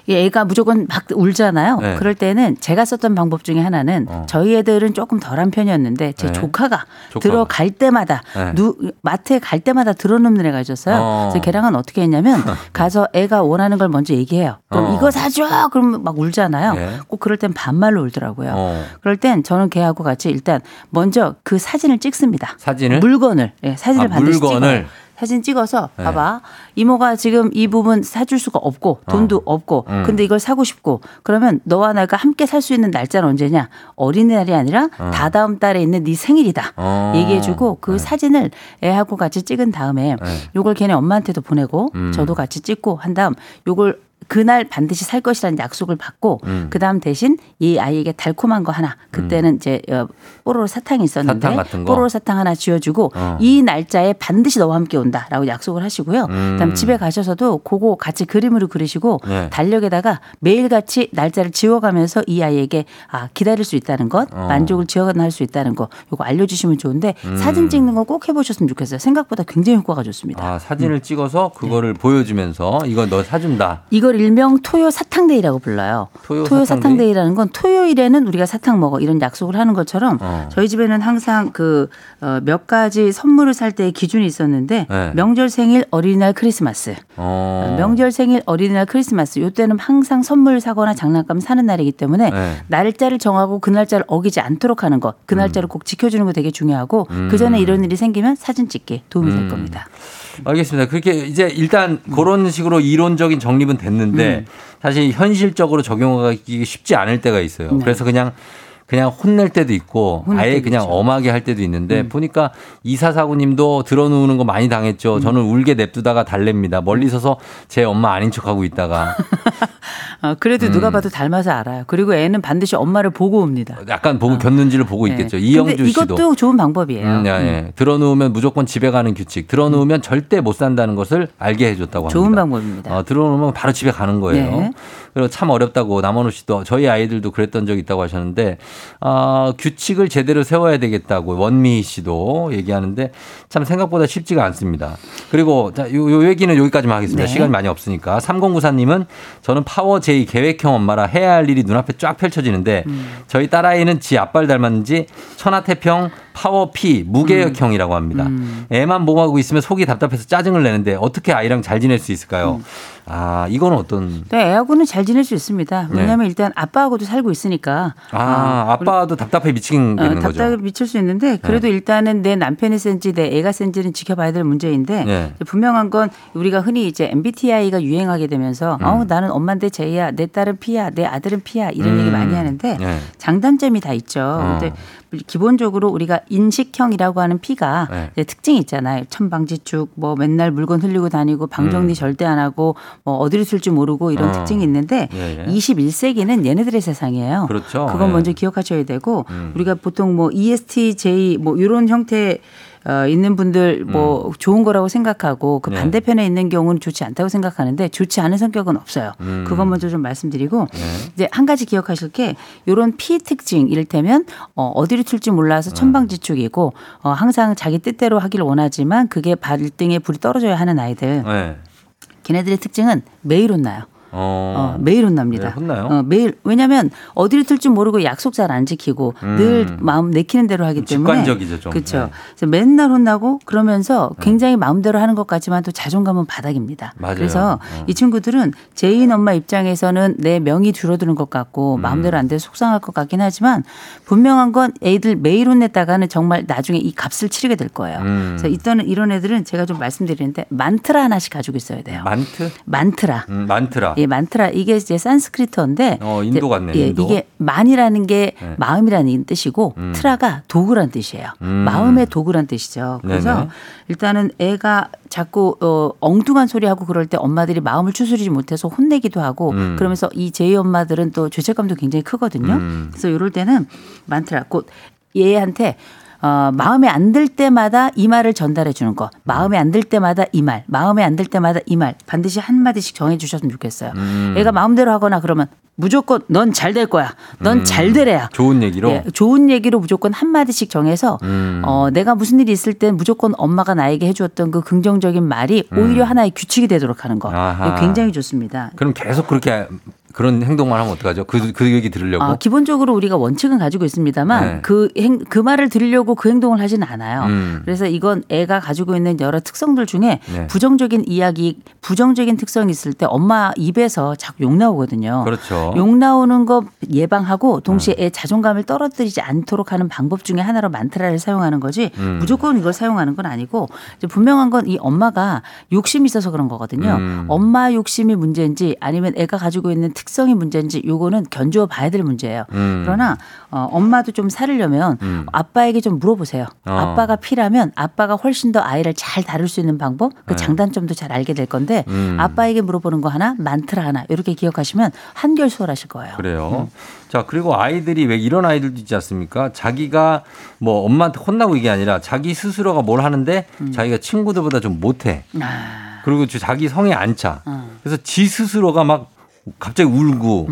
이 애가 무조건 막 울잖아요. 네. 그럴 때는 제가 썼던 방법 중에 하나는 어. 저희 애들은 조금 덜한 편이었는데 제 네. 조카가, 조카가. 들어갈 때마다 네. 누, 마트에 갈 때마다 들어놓는 애가 있었어요. 어. 그래서 걔랑은 어떻게 했냐면 가서 애가 원하는 걸 먼저 얘기해요. 그럼 어. 이거 사줘. 그러면 막 울잖아요. 네. 꼭 그럴 땐 반말로 울더라고요. 어. 그럴 땐 저는 걔하고 같이 일단 먼저 그 사진을 찍습니다. 사진을? 물건을 예, 사진을 아, 반드시 물건을? 찍어요. 사진 찍어서 네. 봐봐. 이모가 지금 이 부분 사줄 수가 없고 돈도 없고 음. 근데 이걸 사고 싶고 그러면 너와 내가 함께 살 수 있는 날짜는 언제냐? 어린이날이 아니라 다다음 달에 있는 네 생일이다. 어. 얘기해주고 그 사진을 애하고 같이 찍은 다음에 네. 요걸 걔네 엄마한테도 보내고 음. 저도 같이 찍고 한 다음 요걸 그날 반드시 살 것이라는 약속을 받고 음. 그 다음 대신 이 아이에게 달콤한 거 하나 그때는 이제 어, 뽀로로 사탕이 있었는데 사탕? 뽀로로 사탕 하나 쥐어주고 어. 이 날짜에 반드시 너와 함께 온다라고 약속을 하시고요. 음. 그다음 집에 가셔서도 그거 같이 그림으로 그리시고 네. 달력에다가 매일 같이 날짜를 지워가면서 이 아이에게 아 기다릴 수 있다는 것 어. 만족을 지어가는 할수 있다는 거 요거 알려주시면 좋은데 음. 사진 찍는 거 꼭 해보셨으면 좋겠어요. 생각보다 굉장히 효과가 좋습니다. 아, 사진을 찍어서 그거를 보여주면서 이거 너 사준다. 이걸 일명 토요 사탕데이라고 불러요. 토요 토요, 사탕데이? 사탕데이 라는 건 토요일에는 우리가 사탕 먹어 이런 약속을 하는 것처럼 어. 저희 집에는 항상 그 몇 가지 선물을 살 때의 기준이 있었는데 네. 명절 생일 어린이날 크리스마스 어. 명절 생일 어린이날 크리스마스 요때는 항상 선물 사거나 장난감 사는 날이기 때문에 네. 날짜를 정하고 그 날짜를 어기지 않도록 하는 것그 음. 날짜를 꼭 지켜주는 거 되게 중요하고 그 전에 이런 일이 생기면 사진 찍기 도움이 될 음. 겁니다. 알겠습니다. 그렇게 이제 일단 그런 식으로 이론적인 정립은 됐는데 사실 현실적으로 적용하기 쉽지 않을 때가 있어요. 네. 그래서 그냥 그냥 혼낼 때도 있고 혼낼 아예 때도 그냥 있죠. 엄하게 할 때도 있는데 음. 보니까 이사사구님도 들어누우는 거 많이 당했죠. 저는 울게 냅두다가 달랩니다. 멀리 서서 제 엄마 아닌 척하고 있다가 어, 그래도 누가 음. 봐도 닮아서 알아요. 그리고 애는 반드시 엄마를 보고 옵니다. 약간 보고 겪는지를 보고 있겠죠. 네. 이영주 근데 씨도. 이것도 좋은 방법이에요. 음, 예, 예. 들어누우면 무조건 집에 가는 규칙. 들어누우면 절대 못 산다는 것을 알게 해줬다고 합니다. 좋은 방법입니다. 어, 들어오면 바로 집에 가는 거예요. 네. 그리고 참 어렵다고 남원호 씨도 저희 아이들도 그랬던 적이 있다고 하셨는데 아, 규칙을 제대로 세워야 되겠다고 원미 씨도 얘기하는데 참 생각보다 쉽지가 않습니다. 그리고 자, 요, 요 얘기는 여기까지만 하겠습니다. 네. 시간이 많이 없으니까. 3094님은 저는 파워 J 계획형 엄마라 해야 할 일이 눈앞에 쫙 펼쳐지는데 음. 저희 딸아이는 지 아빠를 닮았는지 천하태평 파워 P 무계획형이라고 합니다. 음. 애만 보고하고 있으면 속이 답답해서 짜증을 내는데 어떻게 아이랑 잘 지낼 수 있을까요? 아, 이거는 어떤 네, 애하고는 잘 지낼 수 있습니다. 네. 왜냐하면 일단 아빠하고도 살고 있으니까. 아, 아빠도 답답해 미치겠는 어, 거죠. 답답해 미칠 수 있는데 그래도 일단은 내 남편이 센지 내 애가 센지는 지켜봐야 될 문제인데 네. 분명한 건 우리가 흔히 이제 MBTI가 유행하게 되면서 어 나는 엄마인데 제이야 내 딸은 P야 내 아들은 P야 이런 음. 얘기 많이 하는데 네. 장단점이 다 있죠. 어. 근데 기본적으로 우리가 인식형이라고 하는 P가 네. 특징이 있잖아요. 천방지축, 뭐 맨날 물건 흘리고 다니고 방정리 음. 절대 안 하고 뭐 어디로 쓸지 모르고 이런 어. 특징이 있는데 예, 예. 21세기는 얘네들의 세상이에요. 그렇죠. 그건 예. 먼저 기억하셔야 되고 음. 우리가 보통 뭐 ESTJ 뭐 이런 형태 어, 있는 분들 뭐 좋은 거라고 생각하고 그 음. 네. 반대편에 있는 경우는 좋지 않다고 생각하는데 좋지 않은 성격은 없어요. 음. 그건 먼저 좀 말씀드리고 네. 이제 한 가지 기억하실 게 이런 피 특징 이를테면 어, 어디로 튈지 몰라서 천방지축이고 어, 항상 자기 뜻대로 하기를 원하지만 그게 발등에 불이 떨어져야 하는 아이들 네. 걔네들의 특징은 매일 혼나요. 어. 어, 매일 혼납니다. 네, 혼나요? 어, 매일 왜냐하면 어디를 뜰지 모르고 약속 잘 안 지키고 음. 늘 마음 내키는 대로 하기 때문에 직관적이죠, 좀. 그렇죠. 네. 그래서 맨날 혼나고 그러면서 굉장히 마음대로 하는 것 같지만 또 자존감은 바닥입니다. 맞아요. 그래서 어. 이 친구들은 J인 엄마 입장에서는 내 명이 줄어드는 것 음. 같고 마음대로 안돼 속상할 것 같긴 하지만 분명한 건 애들 매일 혼냈다가는 정말 나중에 이 값을 치르게 될 거예요. 음. 그래서 이때는 이런 애들은 제가 좀 말씀드리는데 만트라 하나씩 가지고 있어야 돼요. 만트? 만트라. 음, 만트라. 예, 만트라 이게 이제 산스크리트어인데 어, 인도 같네, 예, 인도. 이게 만이라는 게 네. 마음이라는 뜻이고 음. 트라가 도구란 뜻이에요. 음. 마음의 도구란 뜻이죠. 그래서 네네. 일단은 애가 자꾸 어, 엉뚱한 소리 하고 그럴 때 엄마들이 마음을 추스리지 못해서 혼내기도 하고 음. 그러면서 이 제이 엄마들은 또 죄책감도 굉장히 크거든요. 음. 그래서 이럴 때는 만트라 곧 얘한테 어, 마음에 안 들 때마다 이 말을 전달해 주는 거. 마음에 안 들 때마다 이 말. 마음에 안 들 때마다 이 말. 반드시 한 마디씩 정해 주셨으면 좋겠어요. 음. 애가 마음대로 하거나 그러면 무조건 넌 잘 될 거야. 넌잘 되래야. 좋은 얘기로. 예, 좋은 얘기로 무조건 한 마디씩 정해서 음. 어, 내가 무슨 일이 있을 땐 무조건 엄마가 나에게 해주었던 그 긍정적인 말이 오히려 하나의 규칙이 되도록 하는 거. 음. 굉장히 좋습니다. 그럼 계속 그렇게 그런 행동만 하면 어떡하죠? 그, 그 얘기 들으려고. 아, 기본적으로 우리가 원칙은 가지고 있습니다만 네. 그, 행, 그 말을 들으려고 그 행동을 하지는 않아요. 음. 그래서 이건 애가 가지고 있는 여러 특성들 중에 네. 부정적인 이야기, 부정적인 특성이 있을 때 엄마 입에서 자꾸 욕 나오거든요. 그렇죠. 욕 나오는 거 예방하고 동시에 애 자존감을 떨어뜨리지 않도록 하는 방법 중에 하나로 만트라를 사용하는 거지 음. 무조건 이걸 사용하는 건 아니고 분명한 건 이 엄마가 욕심이 있어서 그런 거거든요. 음. 엄마 욕심이 문제인지 아니면 애가 가지고 있는 특 성이 문제인지 요거는 견주어 봐야 될 문제예요. 음. 그러나 어, 엄마도 좀 살으려면 음. 아빠에게 좀 물어보세요. 어. 아빠가 피라면 아빠가 훨씬 더 아이를 잘 다룰 수 있는 방법, 그 네. 장단점도 잘 알게 될 건데 음. 아빠에게 물어보는 거 하나, 만트라 하나 이렇게 기억하시면 한결 수월하실 거예요. 그래요. 자, 그리고 아이들이 왜 이런 아이들도 있지 않습니까? 자기가 뭐 엄마한테 혼나고 이게 아니라 자기 스스로가 뭘 하는데 자기가 친구들보다 좀 못해. 아, 그리고 저 자기 성에 안 차. 어. 그래서 지 스스로가 막 갑자기 울고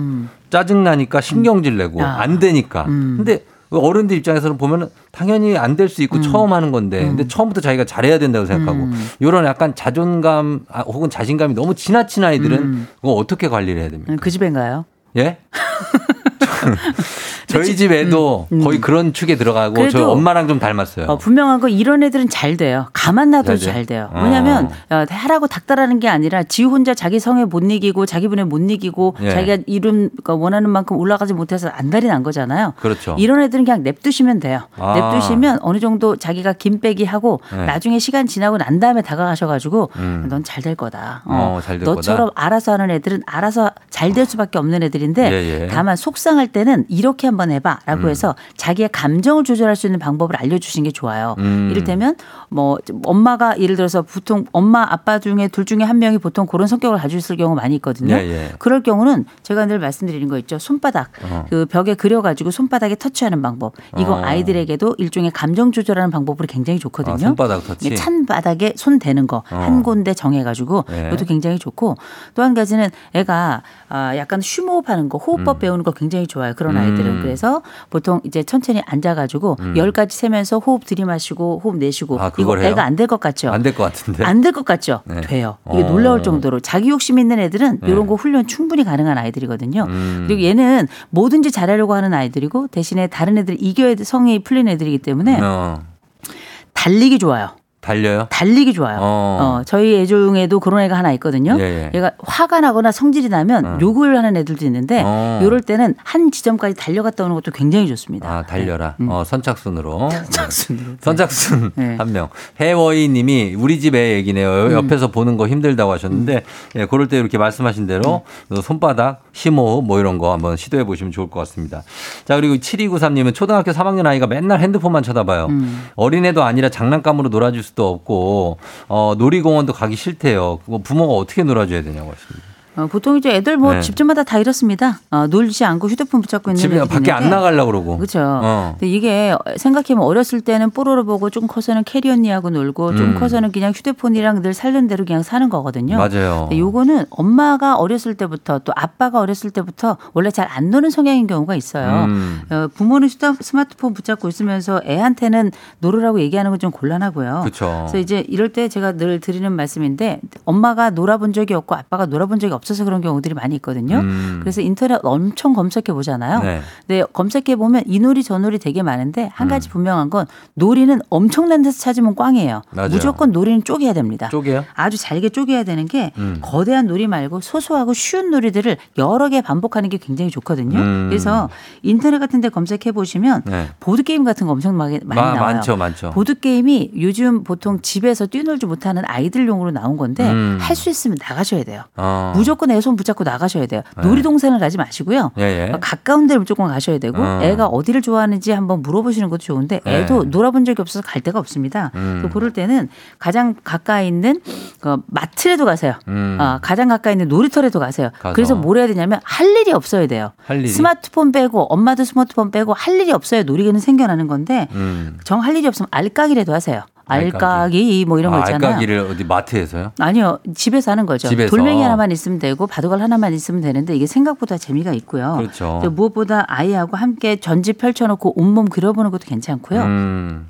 짜증 나니까 신경질 내고 음. 아. 안 되니까. 음. 근데 어른들 입장에서는 보면은 당연히 안 될 수 있고 처음 하는 건데 근데 처음부터 자기가 잘해야 된다고 생각하고 음. 이런 약간 자존감 아, 혹은 자신감이 너무 지나친 아이들은 음. 그거 어떻게 관리를 해야 됩니까? 그 집인가요? 예? 저희 집 애도 거의 그런 축에 들어가고 저 엄마랑 좀 닮았어요. 어, 분명한 거 이런 애들은 잘 돼요. 가만 놔둬도 잘 돼요? 잘 돼요. 어. 왜냐하면 어, 하라고 닥달하는 게 아니라 지 혼자 자기 성에 못 이기고 자기 분에 못 이기고 예. 자기가 이룬 그러니까 원하는 만큼 올라가지 못해서 안달이 난 거잖아요. 그렇죠. 이런 애들은 그냥 냅두시면 돼요. 아. 냅두시면 어느 정도 자기가 김빼기 하고 네. 나중에 시간 지나고 난 다음에 다가가셔가지고 음. 넌잘 될 거다. 어, 잘될 너처럼 거다. 알아서 하는 애들은 알아서 잘 될 수밖에 없는 애들인데 예, 예. 다만 속상할 때는 이렇게 한번 해봐라고 음. 해서 자기의 감정을 조절할 수 있는 방법을 알려주시는 게 좋아요. 음. 이를테면 뭐 엄마가 예를 들어서 보통 엄마 아빠 중에 둘 중에 한 명이 보통 그런 성격을 가지고 있을 경우 많이 있거든요. 예, 예. 그럴 경우는 제가 늘 말씀드리는 거 있죠. 손바닥 어. 그 벽에 그려가지고 손바닥에 터치하는 방법. 이거 어. 아이들에게도 일종의 감정 조절하는 방법으로 굉장히 좋거든요. 아, 손바닥 터치? 예, 찬 바닥에 손 대는 거한 어. 군데 정해가지고 예. 이것도 굉장히 좋고 또 한 가지는 애가 아, 약간 쉬호흡하는 거 호흡법 배우는 거 굉장히 좋아 요. 그런 음. 아이들은 그래서 보통 이제 천천히 앉아가지고 음. 열 가지 세면서 호흡 들이마시고 호흡 내쉬고 아, 이거 그걸 해요? 애가 안 될 것 같죠? 안 될 것 같은데. 안 될 것 같죠? 네. 돼요. 이게 어. 놀라울 정도로 자기 욕심 있는 애들은 네. 이런 거 훈련 충분히 가능한 아이들이거든요. 음. 그리고 얘는 뭐든지 잘하려고 하는 아이들이고 대신에 다른 애들 이겨야 돼- 성이 풀린 애들이기 때문에 어, 달리기 좋아요. 달려요? 달리기 좋아요. 어. 어. 저희 애 중에도 그런 애가 하나 있거든요. 예, 예. 얘가 화가 나거나 성질이 나면 어. 욕을 하는 애들도 있는데 어. 이럴 때는 한 지점까지 달려갔다 오는 것도 굉장히 좋습니다. 아, 달려라. 음. 어, 선착순으로. 선착순으로. 선착순 네. 한 명. 해워이 님이 우리 집 애 얘기네요. 음. 옆에서 보는 거 힘들다고 하셨는데, 예, 그럴 때 이렇게 말씀하신 대로 음. 손바닥, 심호흡 뭐 이런 거 한번 시도해 보시면 좋을 것 같습니다. 자, 그리고 7293 님은 초등학교 3학년 아이가 맨날 핸드폰만 쳐다봐요. 음. 어린애도 아니라 장난감으로 놀아줄 수도 없고, 어, 놀이공원도 가기 싫대요. 부모가 어떻게 놀아줘야 되냐고 하십니다. 어, 보통 이제 애들 뭐 네. 집집마다 다 이렇습니다. 어, 놀지 않고 휴대폰 붙잡고 있는 집에 밖에 안 있는데 나가려고 그러고. 그렇죠. 어. 근데 이게 생각해보면 어렸을 때는 뽀로로 보고 좀 커서는 캐리 언니하고 놀고 좀 음. 커서는 그냥 휴대폰이랑 늘 살던 대로 그냥 사는 거거든요. 맞아요. 요거는 엄마가 어렸을 때부터 또 아빠가 어렸을 때부터 원래 잘 안 노는 성향인 경우가 있어요. 음. 어, 부모는 휴대- 스마트폰 붙잡고 있으면서 애한테는 놀으라고 얘기하는 건 좀 곤란하고요. 그렇죠. 그래서 이제 이럴 때 제가 늘 드리는 말씀인데 엄마가 놀아본 적이 없고 아빠가 놀아본 적이 없 어서 그런 경우들이 많이 있거든요. 음. 그래서 인터넷 엄청 검색해 보잖아요. 네. 근데 검색해 보면 이 놀이 저 놀이 되게 많은데 한 음. 가지 분명한 건 놀이는 엄청난 데서 찾으면 꽝이에요. 맞아요. 무조건 놀이는 쪼개야 됩니다. 쪼개요? 아주 잘게 쪼개야 되는 게 음. 거대한 놀이 말고 소소하고 쉬운 놀이들을 여러 개 반복하는 게 굉장히 좋거든요. 음. 그래서 인터넷 같은 데 검색해 보시면 네. 보드 게임 같은 거 엄청 많이, 많이 마- 나와요. 많죠, 많죠. 보드 게임이 요즘 보통 집에서 뛰놀지 못하는 아이들용으로 나온 건데 음. 할수 있으면 나가셔야 돼요. 어. 무조건 애 손 붙잡고 나가셔야 돼요. 네. 놀이동산을 가지 마시고요. 예, 예. 가까운 데를 무조건 가셔야 되고 어. 애가 어디를 좋아하는지 한번 물어보시는 것도 좋은데 네. 애도 놀아본 적이 없어서 갈 데가 없습니다. 음. 또 그럴 때는 가장 가까이 있는 그 마트라도 가세요. 음. 어, 가장 가까이 있는 놀이터라도 가세요. 가서. 그래서 뭘 해야 되냐면 할 일이 없어야 돼요. 할 일이? 스마트폰 빼고 엄마도 스마트폰 빼고 할 일이 없어야 놀이기는 생겨나는 건데 음. 정할 일이 없으면 알까기라도 하세요. 알까기. 뭐 이런 거 아, 있잖아요. 알까기를 어디 마트에서요? 아니요. 집에서 하는 거죠. 집에서. 돌멩이 하나만 있으면 되고 바둑알 하나만 있으면 되는데 이게 생각보다 재미가 있고요. 그렇죠. 또 무엇보다 아이하고 함께 전지 펼쳐놓고 온몸 그려보는 것도 괜찮고요. 음.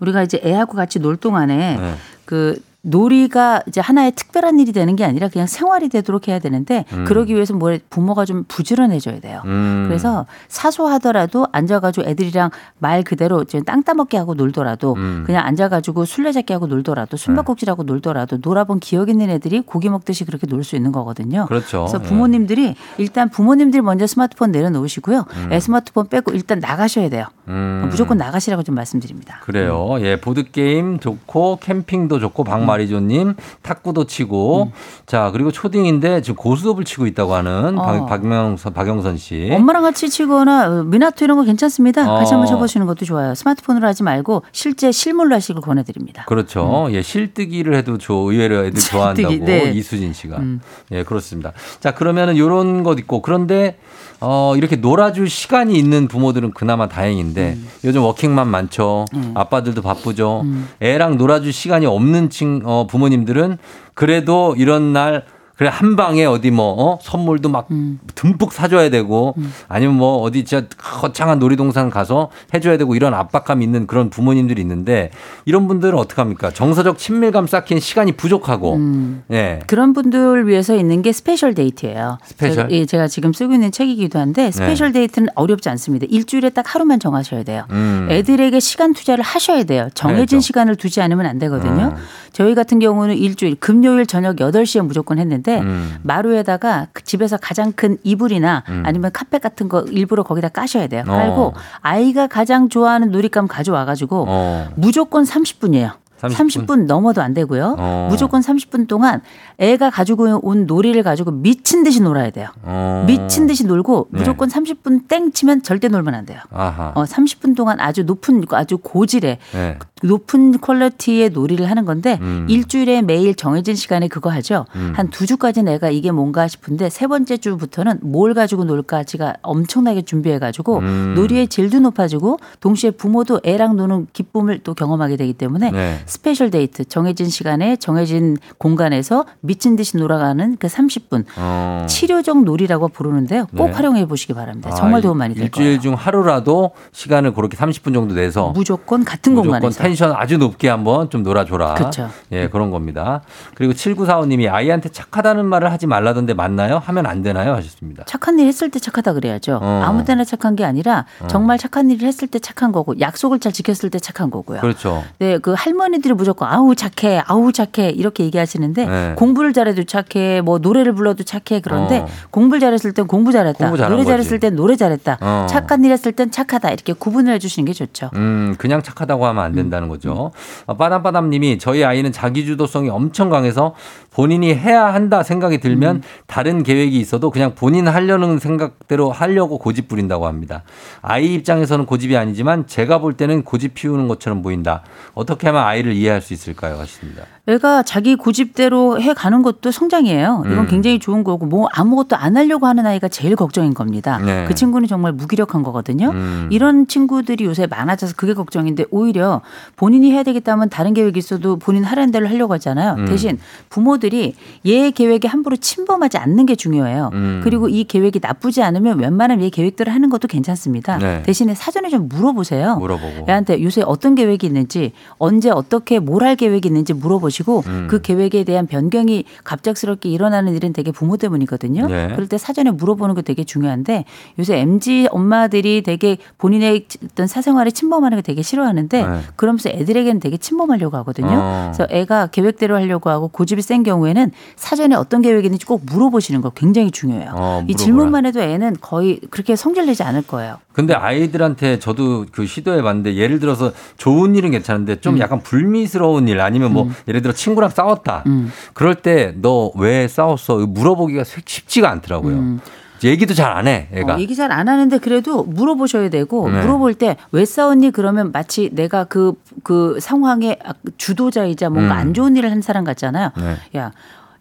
우리가 이제 애하고 같이 놀 동안에 네. 그 놀이가 이제 하나의 특별한 일이 되는 게 아니라 그냥 생활이 되도록 해야 되는데 음. 그러기 위해서 뭐 부모가 좀 부지런해져야 돼요. 음. 그래서 사소하더라도 앉아가지고 애들이랑 말 그대로 이제 땅 따먹게 하고 놀더라도 음. 그냥 앉아가지고 술래잡기 하고 놀더라도 숨바꼭질하고 놀더라도 놀아본 기억 있는 애들이 고기 먹듯이 그렇게 놀 수 있는 거거든요. 그렇죠. 그래서 예. 부모님들이 일단 부모님들이 먼저 스마트폰 내려놓으시고요. 애 스마트폰 빼고 일단 나가셔야 돼요. 음. 무조건 나가시라고 좀 말씀드립니다. 그래요. 예, 보드 게임 좋고 캠핑도 좋고 박 마리조님 탁구도 치고 자 그리고 초딩인데 지금 고수업을 치고 있다고 하는 어. 박, 박명선 박영선 씨. 엄마랑 같이 치거나 어, 미나토 이런 거 괜찮습니다. 같이 어. 한번 쳐보시는 것도 좋아요. 스마트폰으로 하지 말고 실제 실물로 하시길 권해드립니다. 그렇죠. 예, 실뜨기를 해도 저 의외로 애들 좋아한다고 네. 이수진 씨가. 음. 예, 그렇습니다. 자, 그러면은 요런 것 있고 그런데 어, 이렇게 놀아줄 시간이 있는 부모들은 그나마 다행인데 음. 요즘 워킹맘 많죠. 아빠들도 바쁘죠. 애랑 놀아줄 시간이 없는 친, 어, 부모님들은 그래도 이런 날 그래 한 방에 어디 뭐 어? 선물도 막 음. 듬뿍 사줘야 되고 아니면 뭐 어디 진짜 거창한 놀이동산 가서 해줘야 되고 이런 압박감 있는 그런 부모님들이 있는데 이런 분들은 어떻게 합니까? 정서적 친밀감 쌓기엔 시간이 부족하고 음. 예. 그런 분들 위해서 있는 게 스페셜 데이트예요. 스페셜? 제가, 예, 제가 지금 쓰고 있는 책이기도 한데 스페셜 데이트는 어렵지 않습니다. 일주일에 딱 하루만 정하셔야 돼요. 음. 애들에게 시간 투자를 하셔야 돼요. 정해진 해야죠. 시간을 두지 않으면 안 되거든요. 음. 저희 같은 경우는 일주일 금요일 저녁 8시에 무조건 했는데 음. 마루에다가 그 집에서 가장 큰 이불이나 아니면 카펫 같은 거 일부러 거기다 까셔야 돼요. 어. 깔고 아이가 가장 좋아하는 놀잇감 가져와 가지고 어. 무조건 30분이에요. 30분? 30분 넘어도 안 되고요. 어. 무조건 30분 동안 애가 가지고 온 놀이를 가지고 미친 듯이 놀아야 돼요. 어. 미친 듯이 놀고 네. 무조건 30분 땡 치면 절대 놀면 안 돼요. 아하. 어, 30분 동안 아주 높은 아주 고질의 네. 높은 퀄리티의 놀이를 하는 건데 음. 일주일에 매일 정해진 시간에 그거 하죠. 음. 한두 주까지 내가 이게 뭔가 싶은데 세 번째 주부터는 뭘 가지고 놀까 제가 엄청나게 준비해 가지고 음. 놀이의 질도 높아지고 동시에 부모도 애랑 노는 기쁨을 또 경험하게 되기 때문에 네. 스페셜 데이트 정해진 시간에 정해진 공간에서 미친 듯이 놀아가는 그 30분 어. 치료적 놀이라고 부르는데요. 꼭 네. 활용해 보시기 바랍니다. 아, 정말 도움 많이 될 일주일 거예요. 중 하루라도 시간을 그렇게 30분 정도 내서 무조건 같은 무조건 공간에서. 텐션 아주 높게 한번 좀 놀아줘라. 그쵸. 예, 그런 겁니다. 그리고 7945님이 아이한테 착하다는 말을 하지 말라던데 맞나요? 하면 안 되나요? 하셨습니다. 착한 일 했을 때 착하다 그래야죠. 어. 아무 때나 착한 게 아니라 정말 착한 일을 했을 때 착한 거고 약속을 잘 지켰을 때 착한 거고요. 그렇죠. 네, 그 할머니들이 무조건 아우 착해, 아우 착해 이렇게 얘기하시는데 네. 공부를 잘해도 착해, 뭐 노래를 불러도 착해 그런데 어. 공부를 잘했을 땐 공부 잘했다, 공부 노래. 잘했을 땐 노래 잘했다, 어. 착한 일 했을 땐 착하다 이렇게 구분을 해주시는 게 좋죠. 음, 그냥 착하다고 하면 안 된다 는 거죠. 어, 빠담빠담님이 저희 아이는 자기주도성이 엄청 강해서 본인이 해야 한다 생각이 들면 음. 다른 계획이 있어도 그냥 본인 하려는 생각대로 하려고 고집 부린다고 합니다. 아이 입장에서는 고집이 아니지만 제가 볼 때는 고집 피우는 것처럼 보인다. 어떻게 하면 아이를 이해할 수 있을까요? 하십니다. 애가 자기 고집대로 해 가는 것도 성장이에요. 이건 음. 굉장히 좋은 거고 뭐 아무것도 안 하려고 하는 아이가 제일 걱정인 겁니다. 네. 그 친구는 정말 무기력한 거거든요. 음. 이런 친구들이 요새 많아져서 그게 걱정인데 오히려 본인이 해야 되겠다면 다른 계획이 있어도 본인 하라는 대로 하려고 하잖아요. 음. 대신 부모들이 얘의 계획에 함부로 침범하지 않는 게 중요해요. 음. 그리고 이 계획이 나쁘지 않으면 웬만하면 얘 계획대로 하는 것도 괜찮습니다. 네. 대신에 사전에 좀 물어보세요. 물어보고. 애한테 요새 어떤 계획이 있는지 언제 어떻게 뭘 할 계획이 있는지 물어보 시고 음. 그 계획에 대한 변경이 갑작스럽게 일어나는 일은 되게 부모 때문이거든요. 네. 그럴 때 사전에 물어보는 게 되게 중요한데 요새 MZ 엄마들이 되게 본인의 어떤 사생활에 침범하는 게 되게 싫어하는데 네. 그러면서 애들에게는 되게 침범하려고 하거든요. 어. 그래서 애가 계획대로 하려고 하고 고집이 센 경우에는 사전에 어떤 계획이 있는지 꼭 물어보시는 거 굉장히 중요해요. 어, 이. 질문만 해도 애는 거의 그렇게 성질내지 않을 거예요. 근데 아이들한테 저도 그 시도해 봤는데 예를 들어서 좋은 일은 괜찮은데 좀 약간 불미스러운 일 아니면 뭐 예를 들어 친구랑 싸웠다. 음. 그럴 때 너 왜 싸웠어? 물어보기가 쉽지가 않더라고요. 얘기도 잘 안 해, 애가. 어, 얘기 잘 안 하는데 그래도 물어보셔야 되고 네. 물어볼 때 왜 싸웠니 그러면 마치 내가 그그 상황의 주도자이자 뭔가 음. 안 좋은 일을 한 사람 같잖아요. 네. 야,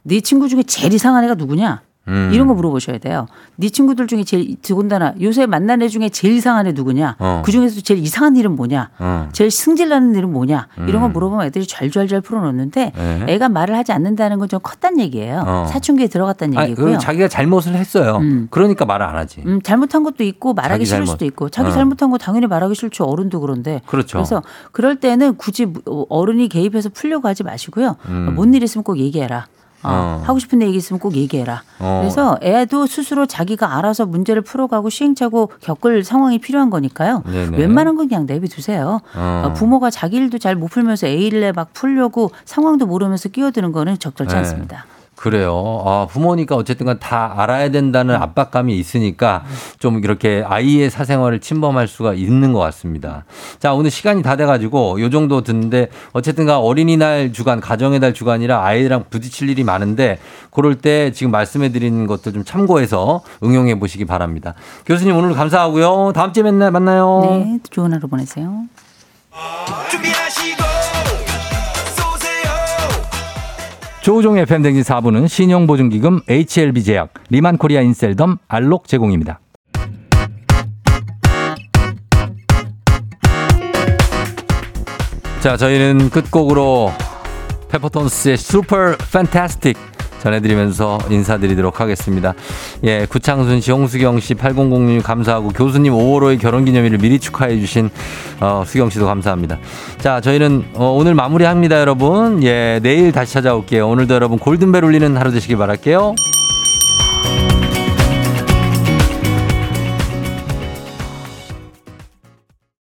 네 친구 중에 제일 이상한 애가 누구냐? 음. 이런 거 물어보셔야 돼요. 네 친구들 중에 제일 더군다나 요새 만난 애 중에 제일 이상한 애 누구냐? 어. 그 중에서 제일 이상한 일은 뭐냐? 어. 제일 승질나는 일은 뭐냐? 이런 거 음. 물어보면 애들이 잘잘잘 풀어놓는데 네. 애가 말을 하지 않는다는 건 좀 컸단 얘기예요. 어. 사춘기에 아니, 얘기고요. 그 자기가 잘못을 했어요. 음. 그러니까 말을 안 하지. 음, 잘못한 것도 있고 말하기 싫을 잘못. 수도 있고 자기 어. 잘못한 거 당연히 말하기 싫죠 어른도 그런데 그렇죠. 그래서 그럴 때는 굳이 어른이 개입해서 풀려고 하지 마시고요 음. 뭔일 있으면 꼭 얘기해라 어, 어. 하고 싶은 얘기 있으면 꼭 얘기해라 어. 그래서 애도 스스로 자기가 알아서 문제를 풀어가고 시행착오 겪을 상황이 필요한 거니까요 네네. 웬만한 건 그냥 내비두세요 어. 어, 부모가 자기 일도 잘 못 풀면서 애 일에 막 풀려고 상황도 모르면서 끼어드는 거는 적절치 네. 않습니다 그래요. 아, 부모니까 어쨌든 간 다 알아야 된다는 압박감이 있으니까 좀 이렇게 아이의 사생활을 침범할 수가 있는 것 같습니다. 자, 오늘 시간이 다 돼가지고 요 정도 듣는데 어쨌든 간 어린이날 주간, 가정의 달 주간이라 아이랑 부딪힐 일이 많은데 그럴 때 지금 말씀해 드리는 것들 좀 참고해서 응용해 보시기 바랍니다. 교수님 오늘 감사하고요. 다음 주에 맨날 만나요. 네 좋은 하루 보내세요. 조우종의 FM대행진 4부는 신용보증기금 HLB제약, 리만코리아 인셀덤, 알록 제공입니다. 자, 저희는 끝곡으로 페퍼톤스의 슈퍼 판타스틱 전해드리면서 인사드리도록 하겠습니다. 예, 구창순 씨, 홍수경 씨, 8006 감사하고 교수님 5월호의 결혼 기념일을 미리 축하해 주신 어, 수경 씨도 감사합니다. 자, 저희는 어, 오늘 마무리합니다, 여러분. 예, 내일 다시 찾아올게요. 오늘도 여러분 골든벨 울리는 하루 되시길 바랄게요.